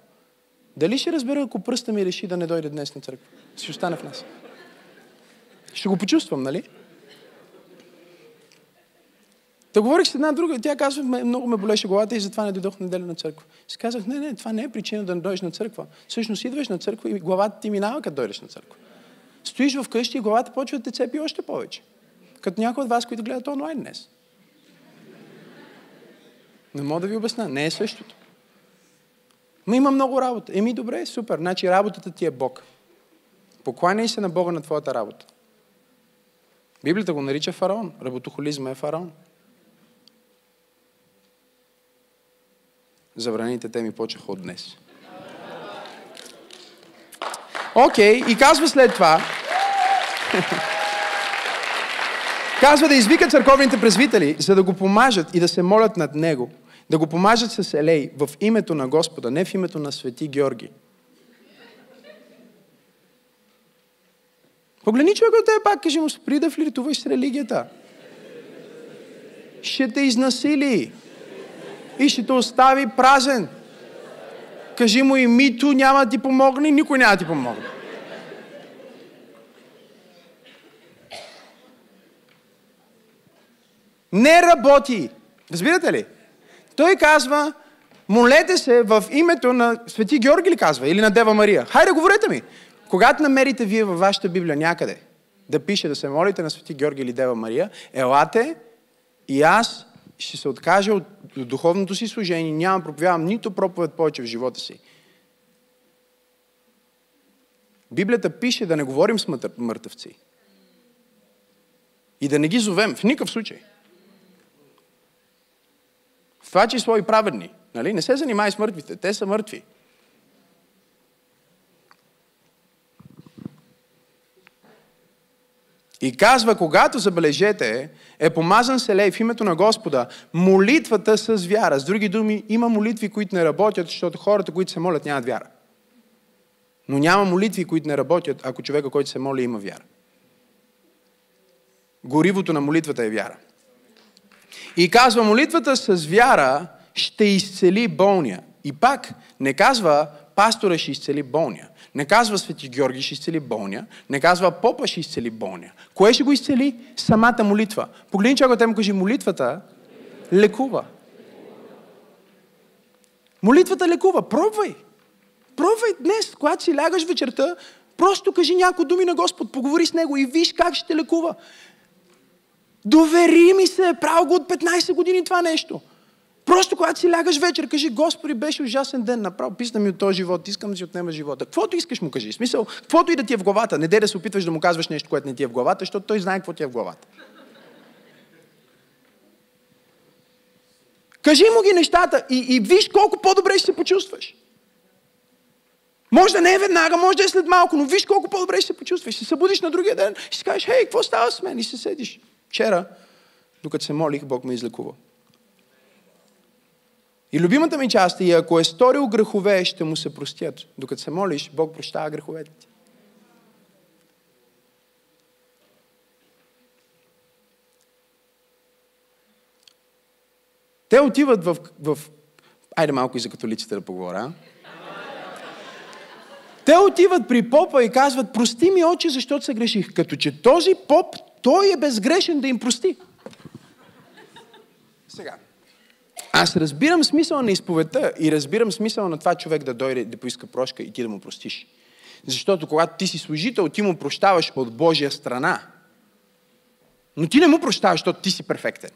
Дали ще разбера, ако пръста ми реши да не дойде днес на църква? Ще остане в нас. Ще го почувствам, нали? Да говорих с една друга, тя казва, много ме болеше главата и затова не дойдох неделя на църква. Си казах, не, не, това не е причина да не дойдеш на църква. Всъщност идваш на църква и главата ти минава, като дойдеш на църква. Стоиш вкъщи и главата почва да те цепи още повече. Като някой от вас, които гледат онлайн днес. Не мога да ви обясня, не е същото. Ма има много работа. Еми добре, супер. Значи работата ти е Бог. Покланяй се на Бога на твоята работа. Библията го нарича фараон. Работохолизма е фараон. Забраните теми почеха от днес. Окей, okay, и казва след това. Казва да извика църковните презвители, за да го помажат и да се молят над него. Да го помажат с елей в името на Господа, не в името на Свети Георги. Погледни човек от тебе пак, кажи му, спри да флиртуваш с религията. Ще те изнасили. И ще те остави празен. Кажи му и мито няма да ти помогне, никой няма да ти помогне. Не работи. Разбирате ли? Той казва, молете се в името на Свети Георги ли казва, или на Дева Мария. Хайде, говорете ми. Когато намерите вие във вашата Библия някъде да пише да се молите на Свети Георги или Дева Мария, елате и аз ще се откажа от духовното си служение, няма проповядвам нито проповед повече в живота си. Библията пише да не говорим с мъртъвци. И да не ги зовем в никакъв случай. Това число и праведни. Нали? Не се занимай с мъртвите. Те са мъртви. И казва, когато забележете, е помазан се лей в името на Господа, молитвата с вяра. С други думи, има молитви, които не работят, защото хората, които се молят, нямат вяра. Но няма молитви, които не работят, ако човека, който се моли, има вяра. Горивото на молитвата е вяра. И казва, молитвата с вяра ще изцели болния. И пак не казва, пастора ще изцели болния. Не казва Свети Георги ще изцели болния. Не казва Попа ще изцели болния. Кое ще го изцели? Самата молитва. Погледни човека, те му кажи, молитвата лекува. Молитвата лекува. Пробвай. Пробвай днес, когато си лягаш вечерта, просто кажи някои думи на Господ, поговори с Него и виж как ще лекува. Довери ми се, правил го от 15 години това нещо. Просто когато си лягаш вечер, кажи, Господи, беше ужасен ден, направо писна ми от този живот, искам да си отнема живота. Каквото искаш му кажи. Смисъл, каквото и да ти е в главата. Не дай да се опитваш да му казваш нещо, което не ти е в главата, защото той знае какво ти е в главата. Кажи му ги нещата и, и виж колко по-добре ще се почувстваш. Може да не е веднага, може да е след малко, но виж колко по-добре ще се почувстваш. Ще се събудиш на другия ден и си кажеш, хей, какво става с мен? И се седиш. Вчера, докато се молих, Бог ме излекува. И любимата ми част е, ако е сторил грехове, ще му се простят. Докато се молиш, Бог прощава греховете ти. Те отиват в, в... Айде малко и за католиците да поговоря. Те отиват при попа и казват, прости ми, очи, защото се греших. Като че този поп, той е безгрешен да им прости. Сега, аз разбирам смисъла на изповедта и разбирам смисъла на това човек да дойде да поиска прошка и ти да му простиш. Защото когато ти си служител, ти му прощаваш от Божия страна. Но ти не му прощаваш, защото ти си перфектен.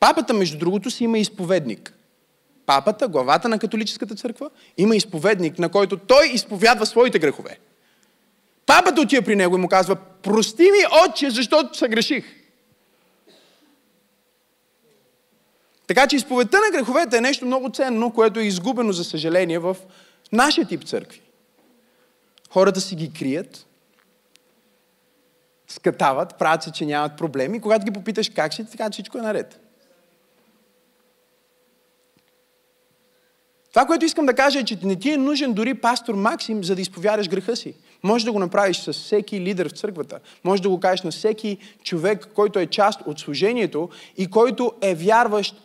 Папата, между другото, си има изповедник. Папата, главата на католическата църква, има изповедник, на който той изповядва своите грехове. Папата отива при него и му казва, прости ми, отче, защото се греших. Така че изповедта на греховете е нещо много ценно, което е изгубено, за съжаление, в нашия тип църкви. Хората си ги крият, скатават, правят се, че нямат проблеми. Когато ги попиташ как си, така всичко е наред. Това, което искам да кажа е, че не ти е нужен дори пастор Максим, за да изповядаш греха си. Може да го направиш с всеки лидер в църквата. Може да го кажеш на всеки човек, който е част от служението и който е вярващ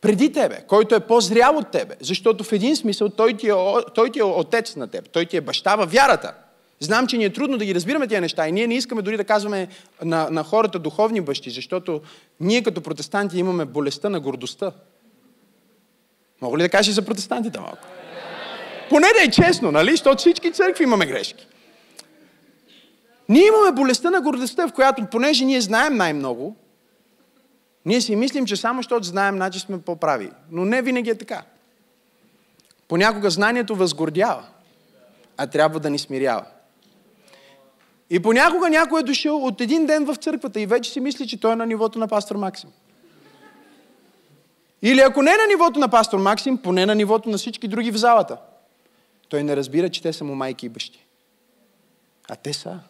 преди тебе, който е по-зрял от тебе. Защото в един смисъл той ти, е, той ти е отец на теб, той ти е баща във вярата. Знам, че ни е трудно да ги разбираме тези неща и ние не искаме дори да казваме на, на хората духовни бащи, защото ние като протестанти имаме болестта на гордостта. Мога ли да кажа за протестантите малко? Поне да е честно, нали? Защото всички църкви имаме грешки. Ние имаме болестта на гордостта, в която, понеже ние знаем най-много, ние си мислим, че само защото знаем, значи сме по-прави. Но не винаги е така. Понякога знанието възгордява, а трябва да ни смирява. И понякога някой е дошъл от един ден в църквата и вече си мисли, че той е на нивото на пастор Максим. Или ако не е на нивото на пастор Максим, поне на нивото на всички други в залата. Той не разбира, че те са му майки и бащи. А те са.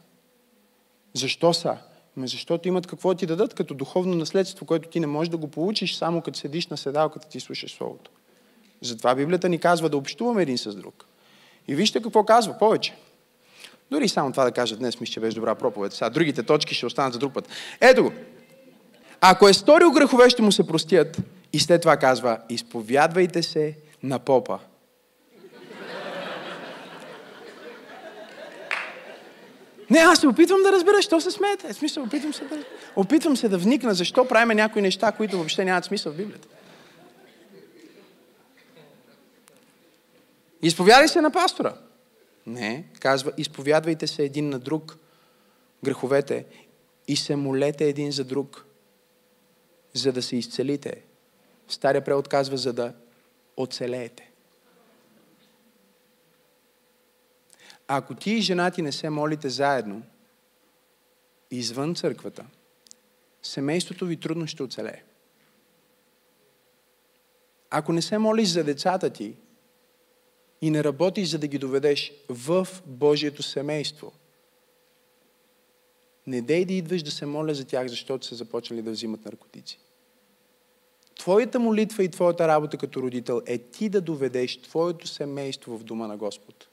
Защо са? Ами защото имат какво ти дадат като духовно наследство, което ти не можеш да го получиш само като седиш на седалката ти слушаш Словото. Затова Библията ни казва да общуваме един с друг. И вижте какво казва повече. Дори само това да кажа днес, мисля, че беше добра проповед. Сега другите точки ще останат за друг път. Ето го. Ако е сторил грехове, ще му се простят. И след това казва, изповядвайте се на попа. Не, аз се опитвам да разбера, що се смеете. В смисъл, опитвам се да, опитвам се да вникна, защо правиме някои неща, които въобще нямат смисъл в Библията. Изповядай се на пастора. Не, казва, изповядвайте се един на друг греховете и се молете един за друг, за да се изцелите. Стария превод казва, за да оцелеете. Ако ти и жена ти не се молите заедно, извън църквата, семейството ви трудно ще оцелее. Ако не се молиш за децата ти и не работиш за да ги доведеш в Божието семейство, не дей да идваш да се моля за тях, защото са започнали да взимат наркотици. Твоята молитва и твоята работа като родител е ти да доведеш твоето семейство в дома на Господ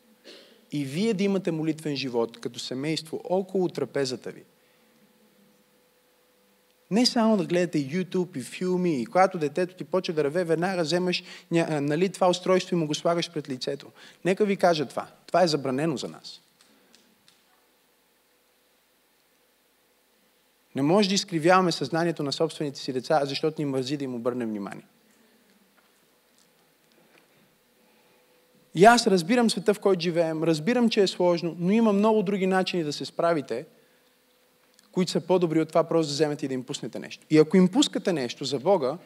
и вие да имате молитвен живот като семейство около трапезата ви. Не само да гледате YouTube и филми, и когато детето ти почва да реве, веднага вземаш нали, това устройство и му го слагаш пред лицето. Нека ви кажа това. Това е забранено за нас. Не може да изкривяваме съзнанието на собствените си деца, защото ни мързи да им обърнем внимание. И аз разбирам света, в който живеем, разбирам, че е сложно, но има много други начини да се справите, които са по-добри от това просто да вземете и да им пуснете нещо. И ако им пускате нещо за Бога,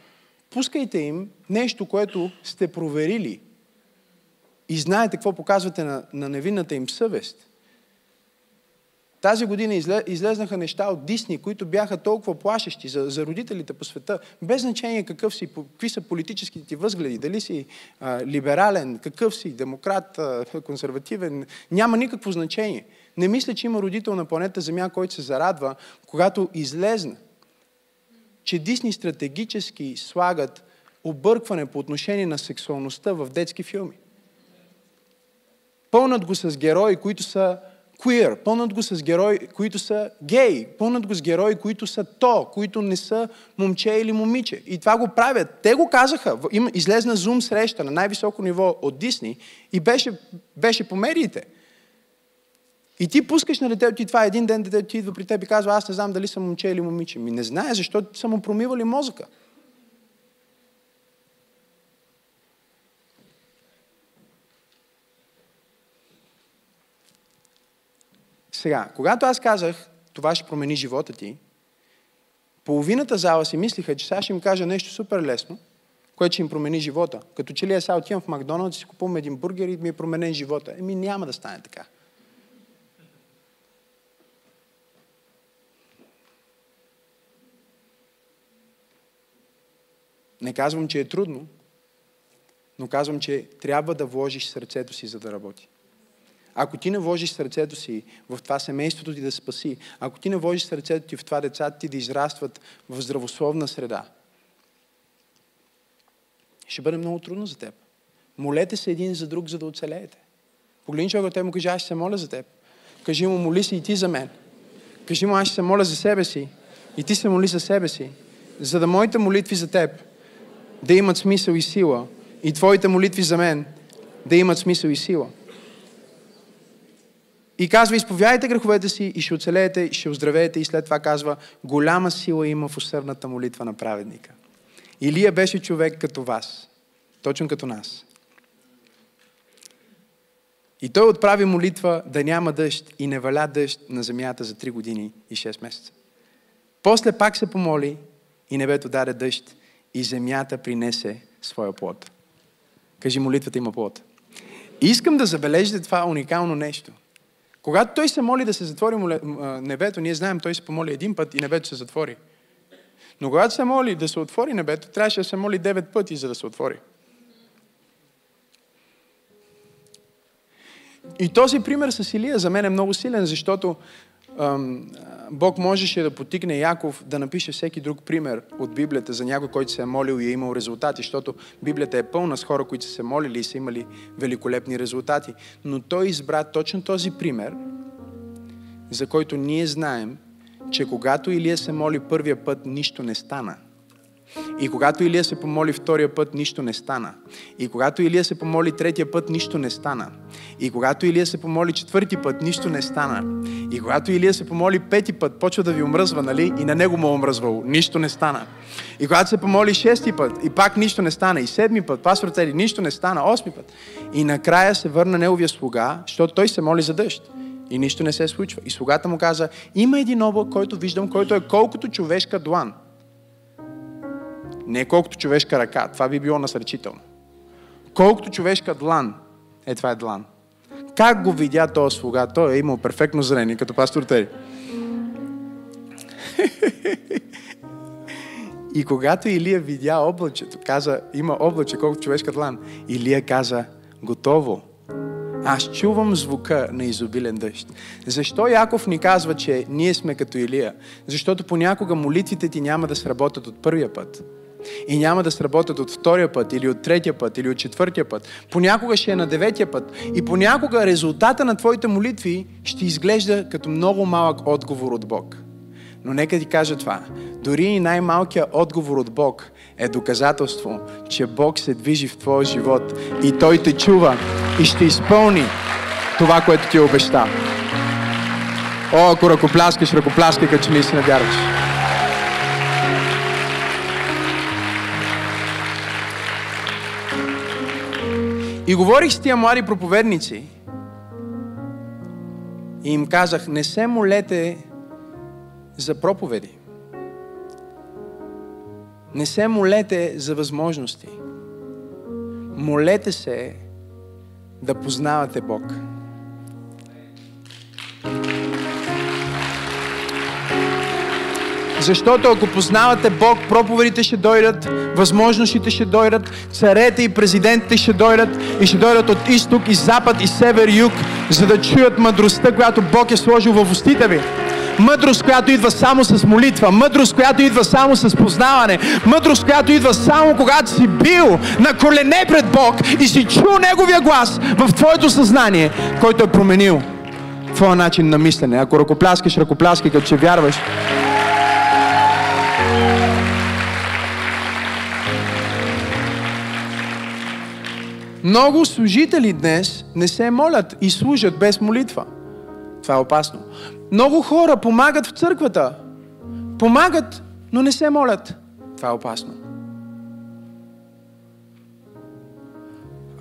пускайте им нещо, което сте проверили и знаете какво показвате на, на невинната им съвест – тази година излезнаха неща от Дисни, които бяха толкова плашещи за, за родителите по света, без значение какъв си, какви са политическите ти възгледи, дали си а, либерален, какъв си, демократ, а, консервативен, няма никакво значение. Не мисля, че има родител на планета Земя, който се зарадва, когато излезна, че Дисни стратегически слагат объркване по отношение на сексуалността в детски филми. Пълнат го с герои, които са queer, пълнат го с герои, които са гей, пълнат го с герои, които са то, които не са момче или момиче. И това го правят. Те го казаха. Излезна зум среща на най-високо ниво от Дисни и беше, беше по медиите. И ти пускаш на детето ти това, един ден детето ти идва при теб и казва, аз не знам дали съм момче или момиче. Ми не знае, защото са му промивали мозъка. Сега, когато аз казах, това ще промени живота ти, половината зала си мислиха, че сега ще им кажа нещо супер лесно, което ще им промени живота. Като че ли е сега отивам в Макдоналдс, си купувам един бургер и ми е променен живота. Еми няма да стане така. Не казвам, че е трудно, но казвам, че трябва да вложиш сърцето си, за да работи. Ако ти не вложиш сърцето си в това семейството ти да спаси, ако ти не вложиш сърцето ти в това децата ти да израстват в здравословна среда, ще бъде много трудно за теб. Молете се един за друг, за да оцелеете. Погледни човека, те му кажи, аз ще се моля за теб. Кажи му, моли се и ти за мен. Кажи му, аз ще се моля за себе си. И ти се моли за себе си. За да моите молитви за теб да имат смисъл и сила. И твоите молитви за мен да имат смисъл и сила. И казва, изповядайте греховете си и ще оцелеете, и ще оздравеете. И след това казва, голяма сила има в усърдната молитва на праведника. Илия беше човек като вас, точно като нас. И той отправи молитва да няма дъжд и не валя дъжд на земята за 3 години и 6 месеца. После пак се помоли и небето даде дъжд и земята принесе своя плод. Кажи, молитвата има плод. Искам да забележите това уникално нещо. Когато той се моли да се затвори небето, ние знаем, той се помоли един път и небето се затвори. Но когато се моли да се отвори небето, трябваше да се моли девет пъти, за да се отвори. И този пример с Илия за мен е много силен, защото Бог можеше да потикне Яков да напише всеки друг пример от Библията за някой, който се е молил и е имал резултати, защото Библията е пълна с хора, които са се молили и са имали великолепни резултати. Но той избра точно този пример, за който ние знаем, че когато Илия се моли първия път, нищо не стана – и когато Илия се помоли втория път, нищо не стана. И когато Илия се помоли третия път, нищо не стана. И когато Илия се помоли четвърти път, нищо не стана. И когато Илия се помоли пети път, почва да ви омръзва, нали? И на него му е омръзвало. Нищо не стана. И когато се помоли шести път, и пак нищо не стана. И седми път, пастор цели, нищо не стана. Осми път. И накрая се върна неговия слуга, защото той се моли за дъжд. И нищо не се случва. И слугата му каза, има един облак, който виждам, който е колкото човешка длан. Не колкото човешка ръка, това би било насърчително. Колкото човешка длан, е това е длан. Как го видя този слуга? Той е имал перфектно зрение, като пастор Тери. И когато Илия видя облачето, каза, има облаче, колко човешка длан, Илия каза, готово. Аз чувам звука на изобилен дъжд. Защо Яков ни казва, че ние сме като Илия? Защото понякога молитвите ти няма да сработят от първия път и няма да сработят от втория път, или от третия път, или от четвъртия път. Понякога ще е на деветия път. И понякога резултата на твоите молитви ще изглежда като много малък отговор от Бог. Но нека ти кажа това. Дори и най-малкият отговор от Бог е доказателство, че Бог се движи в твоя живот и Той те чува и ще изпълни това, което ти е обеща. О, ако ръкопляскаш, ръкопляскай, като че наистина вярваш. И говорих с тия млади проповедници и им казах, не се молете за проповеди. Не се молете за възможности. Молете се да познавате Бог. Защото ако познавате Бог, проповедите ще дойдат, възможностите ще дойдат, царете и президентите ще дойдат и ще дойдат от изток и запад и север и юг, за да чуят мъдростта, която Бог е сложил в устите ви. Мъдрост, която идва само с молитва. Мъдрост, която идва само с познаване. Мъдрост, която идва само когато си бил на колене пред Бог и си чул Неговия глас в твоето съзнание, който е променил твоя начин на мислене. Ако ръкопляскаш, ръкопляскай, като че вярваш. Много служители днес не се молят и служат без молитва. Това е опасно. Много хора помагат в църквата. Помагат, но не се молят. Това е опасно.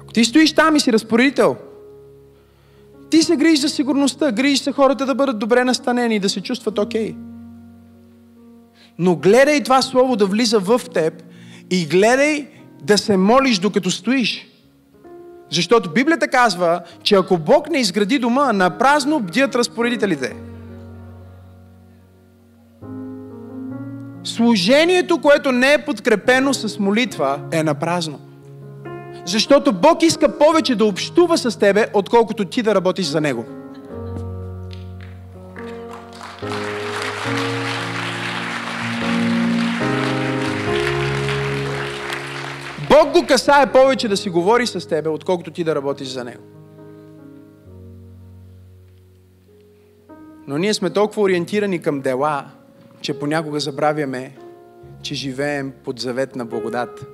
Ако ти стоиш там и си разпоредител, ти се грижиш за сигурността, грижиш се хората да бъдат добре настанени и да се чувстват окей. Okay. Но гледай това слово да влиза в теб и гледай да се молиш докато стоиш. Защото Библията казва, че ако Бог не изгради дома, на празно бдят разпоредителите. Служението, което не е подкрепено с молитва, е на празно. Защото Бог иска повече да общува с тебе, отколкото ти да работиш за Него. Бог го касае повече да си говори с тебе, отколкото ти да работиш за Него. Но ние сме толкова ориентирани към дела, че понякога забравяме, че живеем под завет на благодат.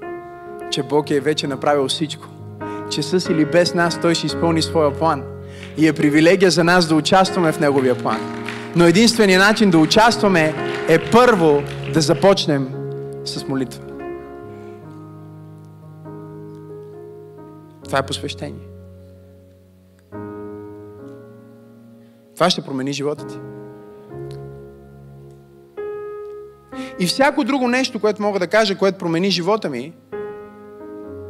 Че Бог е вече направил всичко. Че с или без нас Той ще изпълни своя план. И е привилегия за нас да участваме в Неговия план. Но единственият начин да участваме е първо да започнем с молитва. Това е посвещение. Това ще промени живота ти. И всяко друго нещо, което мога да кажа, което промени живота ми,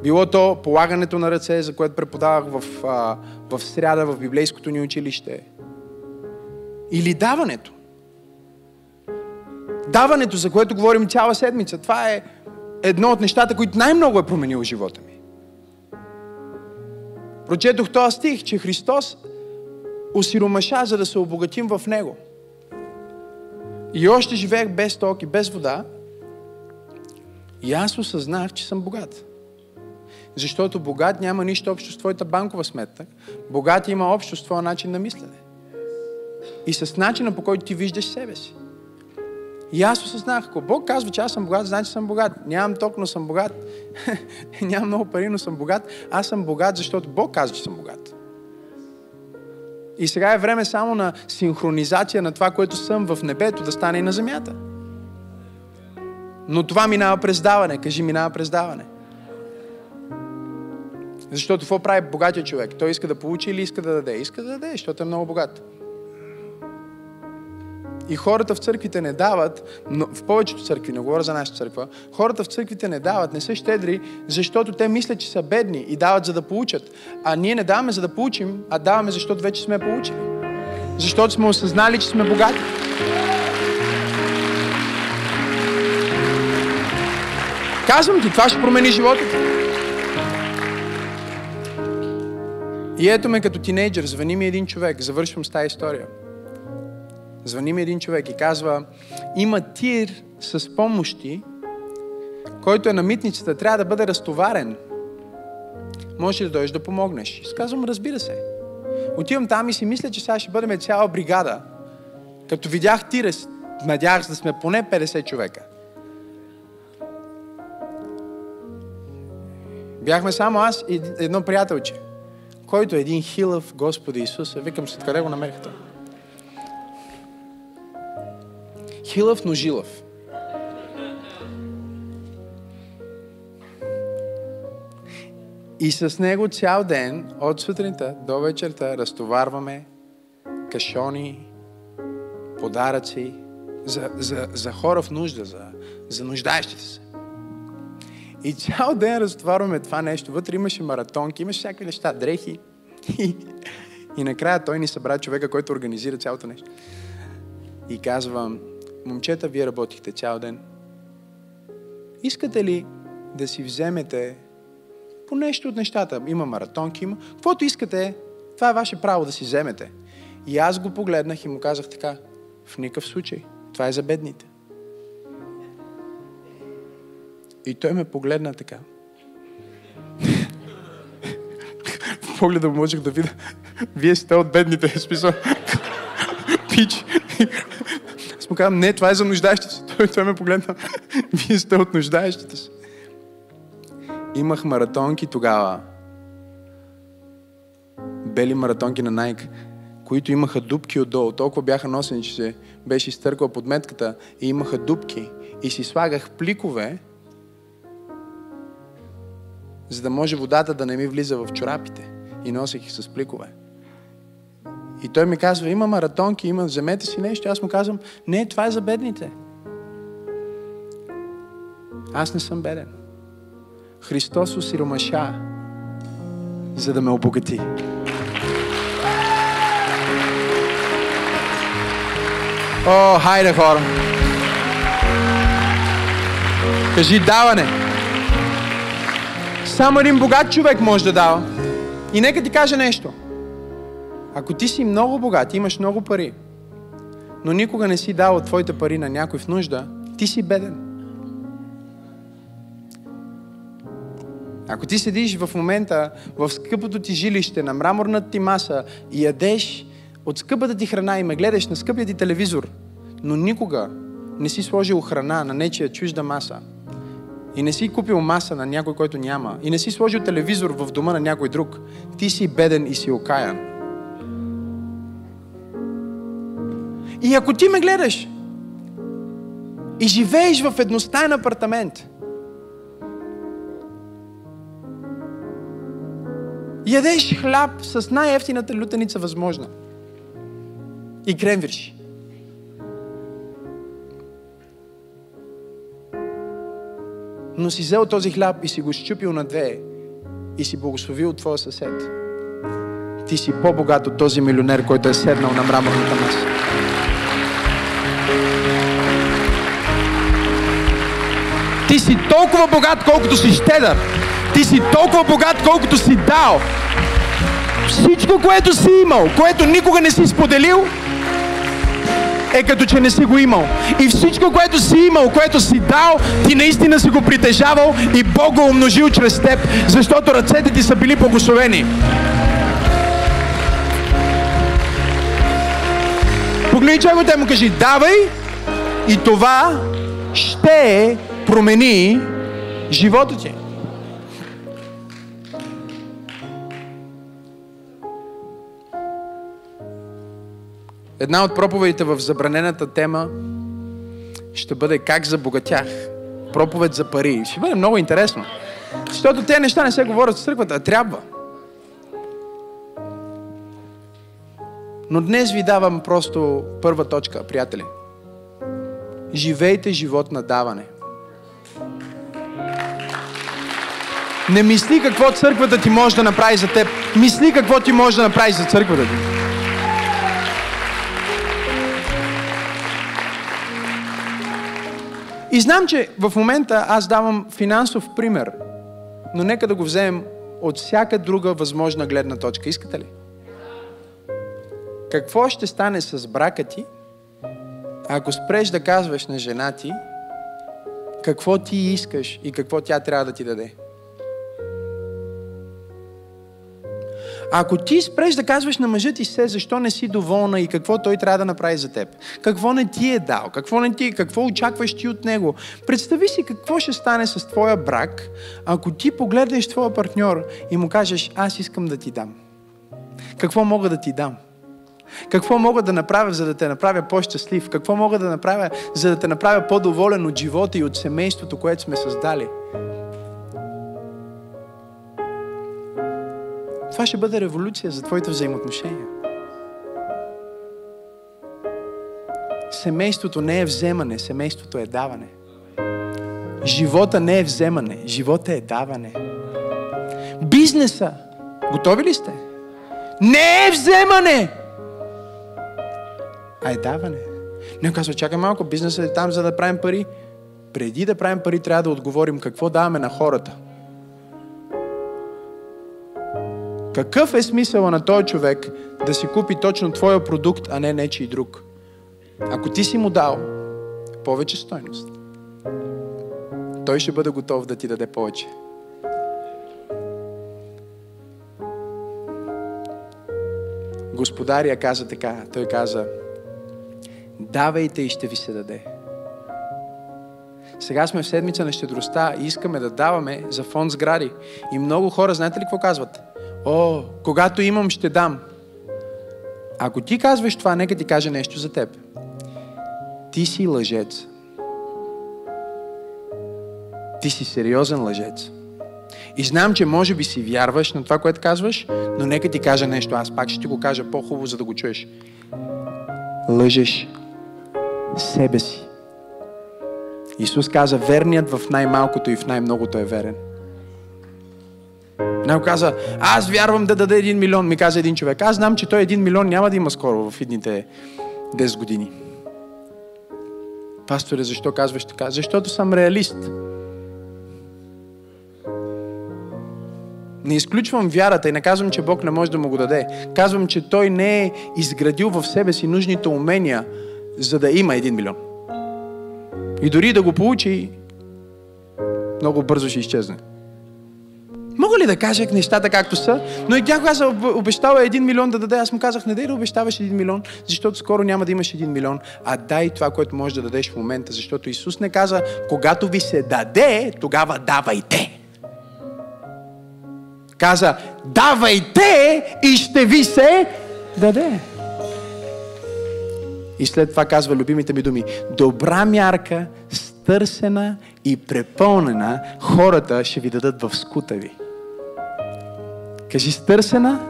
било то полагането на ръце, за което преподавах в, в сряда в библейското ни училище, или даването. Даването, за което говорим цяла седмица, това е едно от нещата, които най-много е променило живота ми. Прочетох този стих, че Христос осиромаша, за да се обогатим в Него. И още живеех без ток и без вода. И аз осъзнах, че съм богат. Защото богат няма нищо общо с твоята банкова сметка. Богат има общо с твоя начин на мислене. И с начина по който ти виждаш себе си. И аз осъзнах, ако Бог казва, че аз съм богат, значи съм богат. Нямам ток, но съм богат. Нямам много пари, но съм богат. Аз съм богат, защото Бог казва, че съм богат. И сега е време само на синхронизация на това, което съм в небето, да стане и на земята. Но това минава през даване. Кажи, минава през даване. Защото какво прави богатия човек? Той иска да получи или иска да даде? Иска да даде, защото е много богат. И хората в църквите не дават, но в повечето църкви, не говоря за нашата църква, хората в църквите не дават, не са щедри, защото те мислят, че са бедни и дават за да получат. А ние не даваме за да получим, а даваме защото вече сме получили. Защото сме осъзнали, че сме богати. Казвам ти, това ще промени живота ти. И ето ме като тинейджър, звъни ми един човек, завършвам с тази история. Звъни ми един човек и казва, има тир с помощи, който е на митницата, трябва да бъде разтоварен. Може да дойдеш да помогнеш. И казвам, разбира се. Отивам там и си мисля, че сега ще бъдем цяла бригада. Като видях тира, надявах се да сме поне 50 човека. Бяхме само аз и едно приятелче, който е един хилъв Господи Исус. Викам се, откъде го намерихте? Хилъв, но жилъв. И с него цял ден, от сутринта до вечерта, разтоварваме кашони, подаръци за, за, за хора в нужда, за, за нуждаещите се. И цял ден разтоварваме това нещо. Вътре имаше маратонки, имаше всякакви неща, дрехи. И, и накрая той ни събра човека, който организира цялото нещо. И казва, момчета, вие работихте цял ден. Искате ли да си вземете по нещо от нещата? Има маратонки, има. Каквото искате, това е ваше право да си вземете. И аз го погледнах и му казах така, в никакъв случай. Това е за бедните. И той ме погледна така. в погледа можех да видя, вие сте от бедните. Смисъл, пич. Аз му казвам, не, това е за нуждаещите се. Той, той ме погледна. Вие сте от нуждаещите се. Имах маратонки тогава. Бели маратонки на Nike, които имаха дупки отдолу. Толкова бяха носени, че се беше изтъркала подметката и имаха дупки. И си слагах пликове, за да може водата да не ми влиза в чорапите. И носех ги с пликове. И той ми казва, има маратонки, има, вземете си нещо. Аз му казвам, не, това е за бедните. Аз не съм беден. Христос осиромаша, за да ме обогати. О, хайде хора! Кажи даване. Само един богат човек може да дава. И нека ти кажа нещо. Ако ти си много богат, имаш много пари, но никога не си дал твоите пари на някой в нужда, ти си беден. Ако ти седиш в момента в скъпото ти жилище, на мраморната ти маса и ядеш от скъпата ти храна и ме гледаш на скъпия ти телевизор, но никога не си сложил храна на нечия чужда маса и не си купил маса на някой, който няма и не си сложил телевизор в дома на някой друг, ти си беден и си окаян. И ако ти ме гледаш и живееш в едностайен апартамент, ядеш хляб с най-ефтината лютеница възможна и кремвирши. Но си взел този хляб и си го щупил на две и си благословил твоя съсед. Ти си по-богат от този милионер, който е седнал на мраморната маса. Си толкова богат, колкото си щедър. Ти си толкова богат, колкото си дал. Всичко, което си имал, което никога не си споделил, е като че не си го имал. И всичко, което си имал, което си дал, ти наистина си го притежавал и Бог го умножил чрез теб, защото ръцете ти са били благословени. Погледни човекът му кажи, давай и това ще промени живота ти. Една от проповедите в забранената тема ще бъде как забогатях. Проповед за пари. Ще бъде много интересно. Защото тези неща не се говорят в църквата, а трябва. Но днес ви давам просто първа точка, приятели. Живейте живот на даване. Не мисли какво църквата ти може да направи за теб. Мисли какво ти може да направи за църквата ти. И знам, че в момента аз давам финансов пример, но нека да го вземем от всяка друга възможна гледна точка. Искате ли? Какво ще стане с брака ти, ако спреш да казваш на жена ти какво ти искаш и какво тя трябва да ти даде? Ако ти спреш да казваш на мъжа ти се, защо не си доволна и какво той трябва да направи за теб, какво не ти е дал, какво не ти, какво очакваш ти от него, представи си какво ще стане с твоя брак, ако ти погледнеш твоя партньор и му кажеш, аз искам да ти дам. Какво мога да ти дам? Какво мога да направя, за да те направя по-щастлив? Какво мога да направя, за да те направя по-доволен от живота и от семейството, което сме създали? Това ще бъде революция за твоите взаимоотношения. Семейството не е вземане, семейството е даване. Живота не е вземане, живота е даване. Бизнеса, готови ли сте? Не е вземане, а е даване. Не казва, чакай малко, бизнесът е там за да правим пари. Преди да правим пари, трябва да отговорим какво даваме на хората. Какъв е смисъла на този човек да си купи точно твоя продукт, а не нечи друг? Ако ти си му дал повече стойност, той ще бъде готов да ти даде повече. Господария каза така, той каза, давайте и ще ви се даде. Сега сме в седмица на щедростта и искаме да даваме за фонд сгради. И много хора, знаете ли какво казват? О, когато имам, ще дам. Ако ти казваш това, нека ти кажа нещо за теб. Ти си лъжец. Ти си сериозен лъжец. И знам, че може би си вярваш на това, което казваш, но нека ти кажа нещо. Аз пак ще ти го кажа по-хубаво, за да го чуеш. Лъжеш себе си. Исус каза, верният в най-малкото и в най-многото е верен. Него каза, аз вярвам да даде един милион, ми каза един човек. Аз знам, че той един милион няма да има скоро в едните 10 години. Пасторе, защо казваш така? Защото съм реалист. Не изключвам вярата и не казвам, че Бог не може да му го даде. Казвам, че Той не е изградил в себе си нужните умения, за да има един милион. И дори да го получи, много бързо ще изчезне. Мога ли да кажа нещата както са? Но и тя каза, обещава един милион да даде. Аз му казах, не дай да обещаваш един милион, защото скоро няма да имаш един милион, а дай това, което можеш да дадеш в момента. Защото Исус не каза, когато ви се даде, тогава давайте. Каза, давайте и ще ви се даде. И след това казва любимите ми думи. Добра мярка, стърсена и препълнена, хората ще ви дадат в скута ви. Кажи стърсена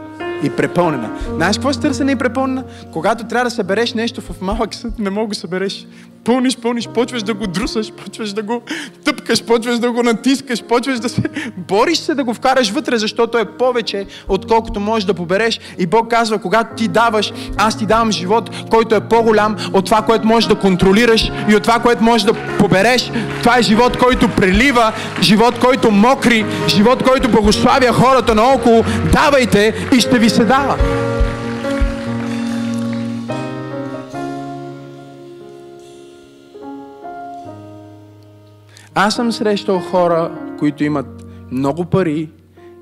и препълнена. Знаеш какво е стърсена и препълнена? Когато трябва да събереш нещо в малък съд, не мога да събереш. Пълниш, пълниш, почваш да го друсаш, почваш да го тъпкаш, почваш да го натискаш, почваш да се... Бориш се да го вкараш вътре, защото е повече, отколкото можеш да побереш. И Бог казва, когато ти даваш, аз ти давам живот, който е по-голям от това, което можеш да контролираш и от това, което можеш да побереш. Това е живот, който прелива, живот, който мокри, живот, който благославя хората наоколо. Давайте и ще ви се дава. Аз съм срещал хора, които имат много пари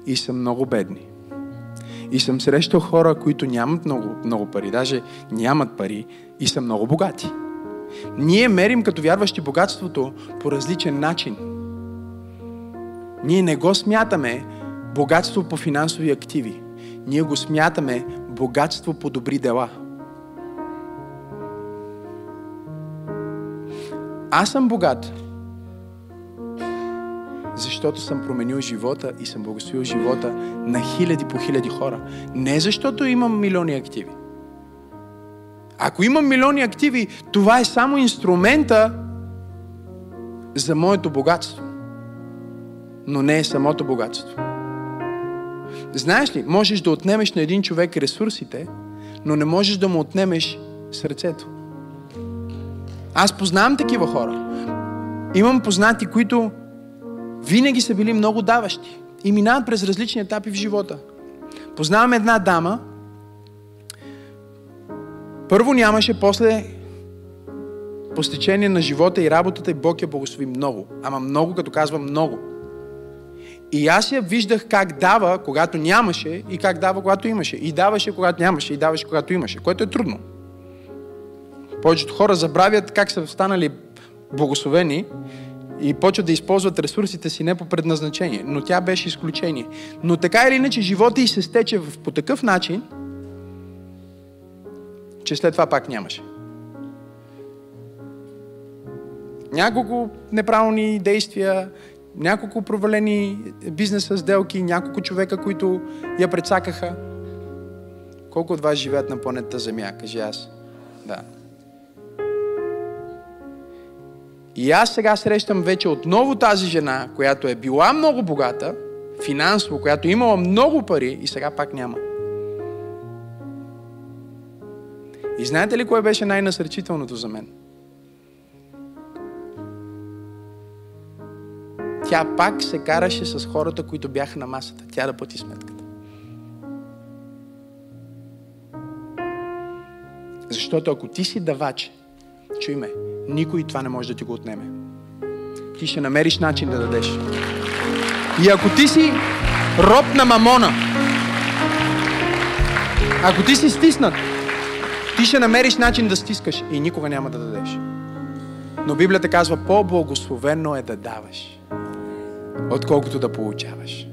и са много бедни. И съм срещал хора, които нямат много, много пари, даже нямат пари и са много богати. Ние мерим като вярващи богатството по различен начин. Ние не го смятаме богатство по финансови активи. Ние го смятаме богатство по добри дела. Аз съм богат, защото съм променил живота и съм благословил живота на хиляди по хиляди хора. Не защото имам милиони активи. Ако имам милиони активи, това е само инструмента за моето богатство. Но не е самото богатство. Знаеш ли, можеш да отнемеш на един човек ресурсите, но не можеш да му отнемеш сърцето. Аз познавам такива хора. Имам познати, които винаги са били много даващи и минават през различни етапи в живота. Познавам една дама, първо нямаше, после по стечение на живота и работата и Бог я благослови много. Ама много, като казвам много. И аз я виждах как дава, когато нямаше и как дава, когато имаше. И даваше, когато нямаше, и даваше, когато имаше, което е трудно. Повечето хора забравят как са станали благословени и почват да използват ресурсите си не по предназначение. Но тя беше изключение. Но така или иначе живота й се стече по такъв начин, че след това пак нямаше. Няколко неправилни действия, няколко провалени бизнеса сделки, няколко човека, които я предсакаха. Колко от вас живеят на планетата Земя? Кажи аз. Да. И аз сега срещам вече отново тази жена, която е била много богата, финансово, която е имала много пари и сега пак няма. И знаете ли кое беше най-насърчителното за мен? Тя пак се караше с хората, които бяха на масата. Тя да плати сметката. Защото ако ти си давач, чуй ме, никой това не може да ти го отнеме. Ти ще намериш начин да дадеш. И ако ти си роб на мамона, ако ти си стиснат, ти ще намериш начин да стискаш и никога няма да дадеш. Но Библията казва, по-благословено е да даваш, отколкото да получаваш.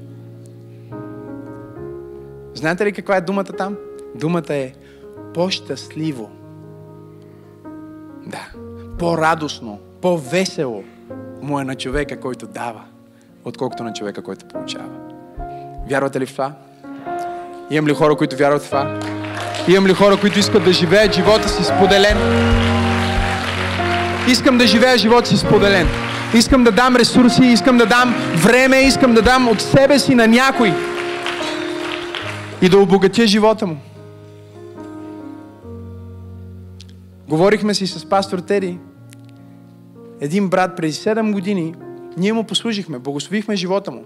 Знаете ли каква е думата там? Думата е по-щастливо. Да по-радостно, по-весело му е на човека, който дава, отколкото на човека, който получава. Вярвате ли в това? Имам ли хора, които вярват в това? Имам ли хора, които искат да живеят живота си споделен? Искам да живея живота си споделен. Искам да дам ресурси, искам да дам време, искам да дам от себе си на някой и да обогатя живота му. Говорихме си с пастор Тери един брат преди 7 години, ние му послужихме, благословихме живота му.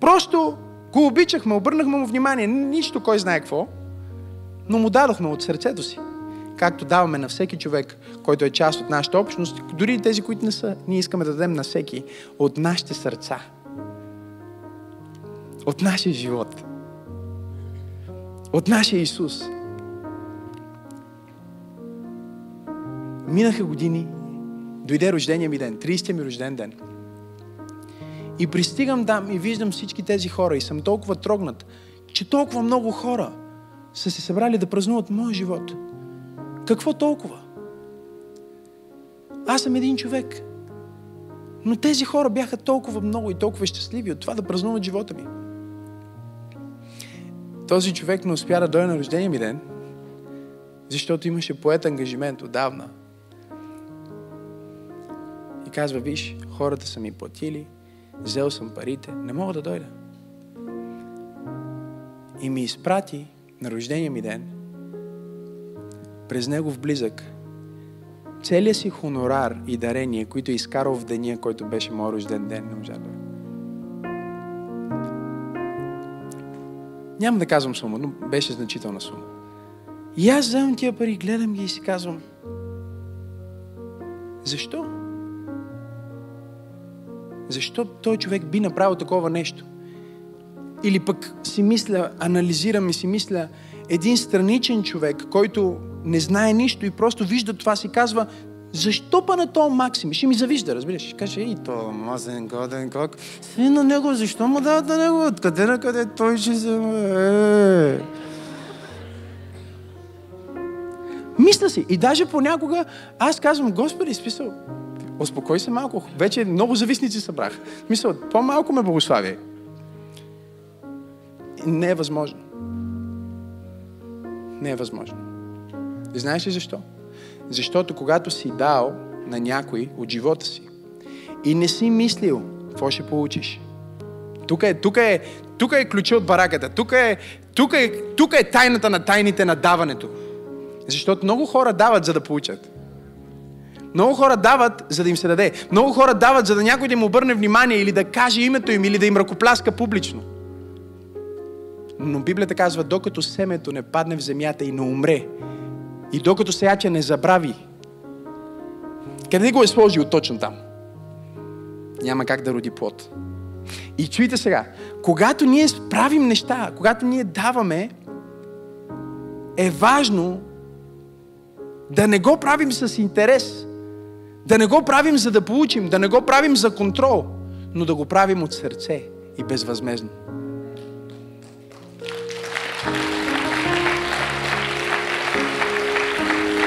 Просто го обичахме, обърнахме му внимание, нищо кой знае какво, но му дадохме от сърцето си. Както даваме на всеки човек, който е част от нашата общност, дори и тези, които не са, ние искаме да дадем на всеки от нашите сърца. От нашия живот. От нашия Исус. Минаха години дойде рождения ми ден, 30-я ми рожден ден. И пристигам там и виждам всички тези хора и съм толкова трогнат, че толкова много хора са се събрали да празнуват моя живот. Какво толкова? Аз съм един човек. Но тези хора бяха толкова много и толкова щастливи от това да празнуват живота ми. Този човек не успя да дойде на рождения ми ден, защото имаше поет ангажимент отдавна – казва, виж, хората са ми платили, взел съм парите, не мога да дойда. И ми изпрати на рождения ми ден, през негов близък, целият си хонорар и дарение, които е изкарал в деня, който беше моят рожден ден, не можа да Няма да казвам сума, но беше значителна сума. И аз вземам тия пари, гледам ги и си казвам, защо? Защо той човек би направил такова нещо? Или пък си мисля, анализирам и си мисля, един страничен човек, който не знае нищо и просто вижда това, си казва, защо па на този Максим? Ще ми завижда, разбираш? Ще каже, ей, то мазен, годен, как? Си на него, защо му дават на него? Откъде на къде той ще се... Е. Мисля си. И даже понякога аз казвам, Господи, смисъл, успокой се малко. Вече много зависници събрах. Мисля, по-малко ме благослави. Не е възможно. Не е възможно. Знаеш ли защо? Защото когато си дал на някой от живота си и не си мислил какво ще получиш, тук е, тук е, тук е ключа от бараката, тук е, тук, е, тук е тайната на тайните на даването. Защото много хора дават, за да получат. Много хора дават, за да им се даде. Много хора дават, за да някой да им обърне внимание или да каже името им, или да им ръкопляска публично. Но Библията казва, докато семето не падне в земята и не умре, и докато сеяча не забрави, къде го е сложил точно там? Няма как да роди плод. И чуйте сега, когато ние правим неща, когато ние даваме, е важно да не го правим с интерес, да не го правим за да получим, да не го правим за контрол, но да го правим от сърце и безвъзмезно.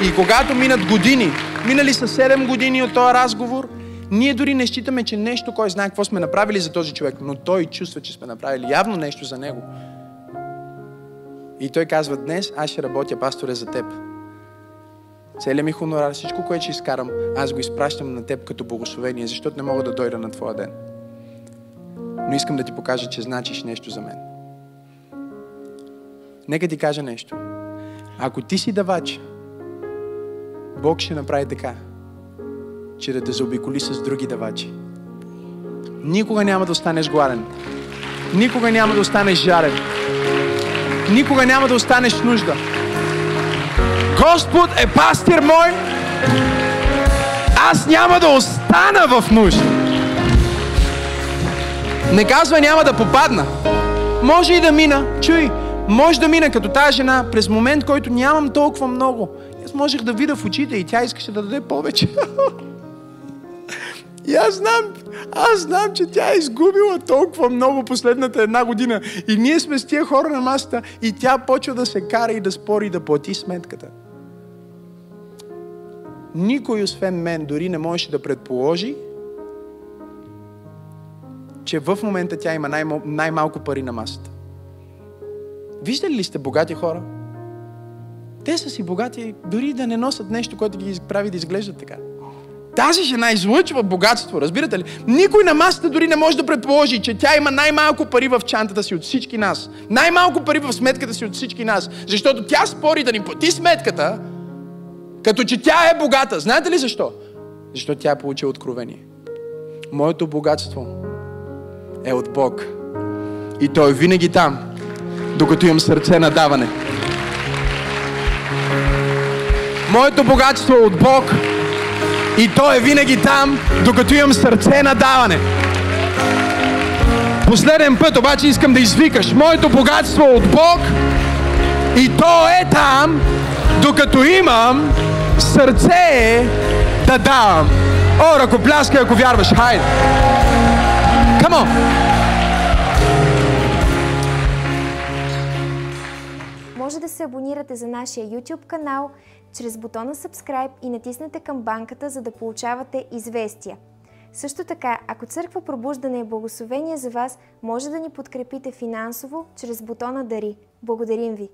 И когато минат години, минали са 7 години от този разговор, ние дори не считаме, че нещо, кой знае какво сме направили за този човек, но той чувства, че сме направили явно нещо за него. И той казва, днес аз ще работя, пасторе, за теб. Целият ми хонорар, всичко, което ще изкарам, аз го изпращам на теб като благословение, защото не мога да дойда на твоя ден. Но искам да ти покажа, че значиш нещо за мен. Нека ти кажа нещо. Ако ти си давач, Бог ще направи така, че да те заобиколи с други давачи. Никога няма да останеш гладен. Никога няма да останеш жарен. Никога няма да останеш нужда. Господ е пастир мой. Аз няма да остана в нужда. Не казва няма да попадна. Може и да мина. Чуй, може да мина като тази жена през момент, който нямам толкова много. Аз можех да видя в очите и тя искаше да даде повече. И аз знам, аз знам, че тя е изгубила толкова много последната една година. И ние сме с тия хора на масата и тя почва да се кара и да спори и да плати сметката. Никой освен мен дори не можеше да предположи, че в момента тя има най- най-малко пари на масата. Виждали ли сте богати хора? Те са си богати, дори да не носят нещо, което ги прави да изглеждат така. Тази жена излъчва богатство, разбирате ли? Никой на масата дори не може да предположи, че тя има най-малко пари в чантата си от всички нас. Най-малко пари в сметката си от всички нас. Защото тя спори да ни плати сметката, като че тя е богата. Знаете ли защо? Защото тя е получила откровение. Моето богатство е от Бог. И Той е винаги там, докато имам сърце на даване. Моето богатство е от Бог и Той е винаги там, докато имам сърце на даване. Последен път обаче искам да извикаш. Моето богатство е от Бог и То е там, докато имам сърце да давам. О, ръкопляскай, ако вярваш. Хайде! On! Може да се абонирате за нашия YouTube канал чрез бутона Subscribe и натиснете камбанката, за да получавате известия. Също така, ако Църква Пробуждане е благословение за вас, може да ни подкрепите финансово чрез бутона Дари. Благодарим ви!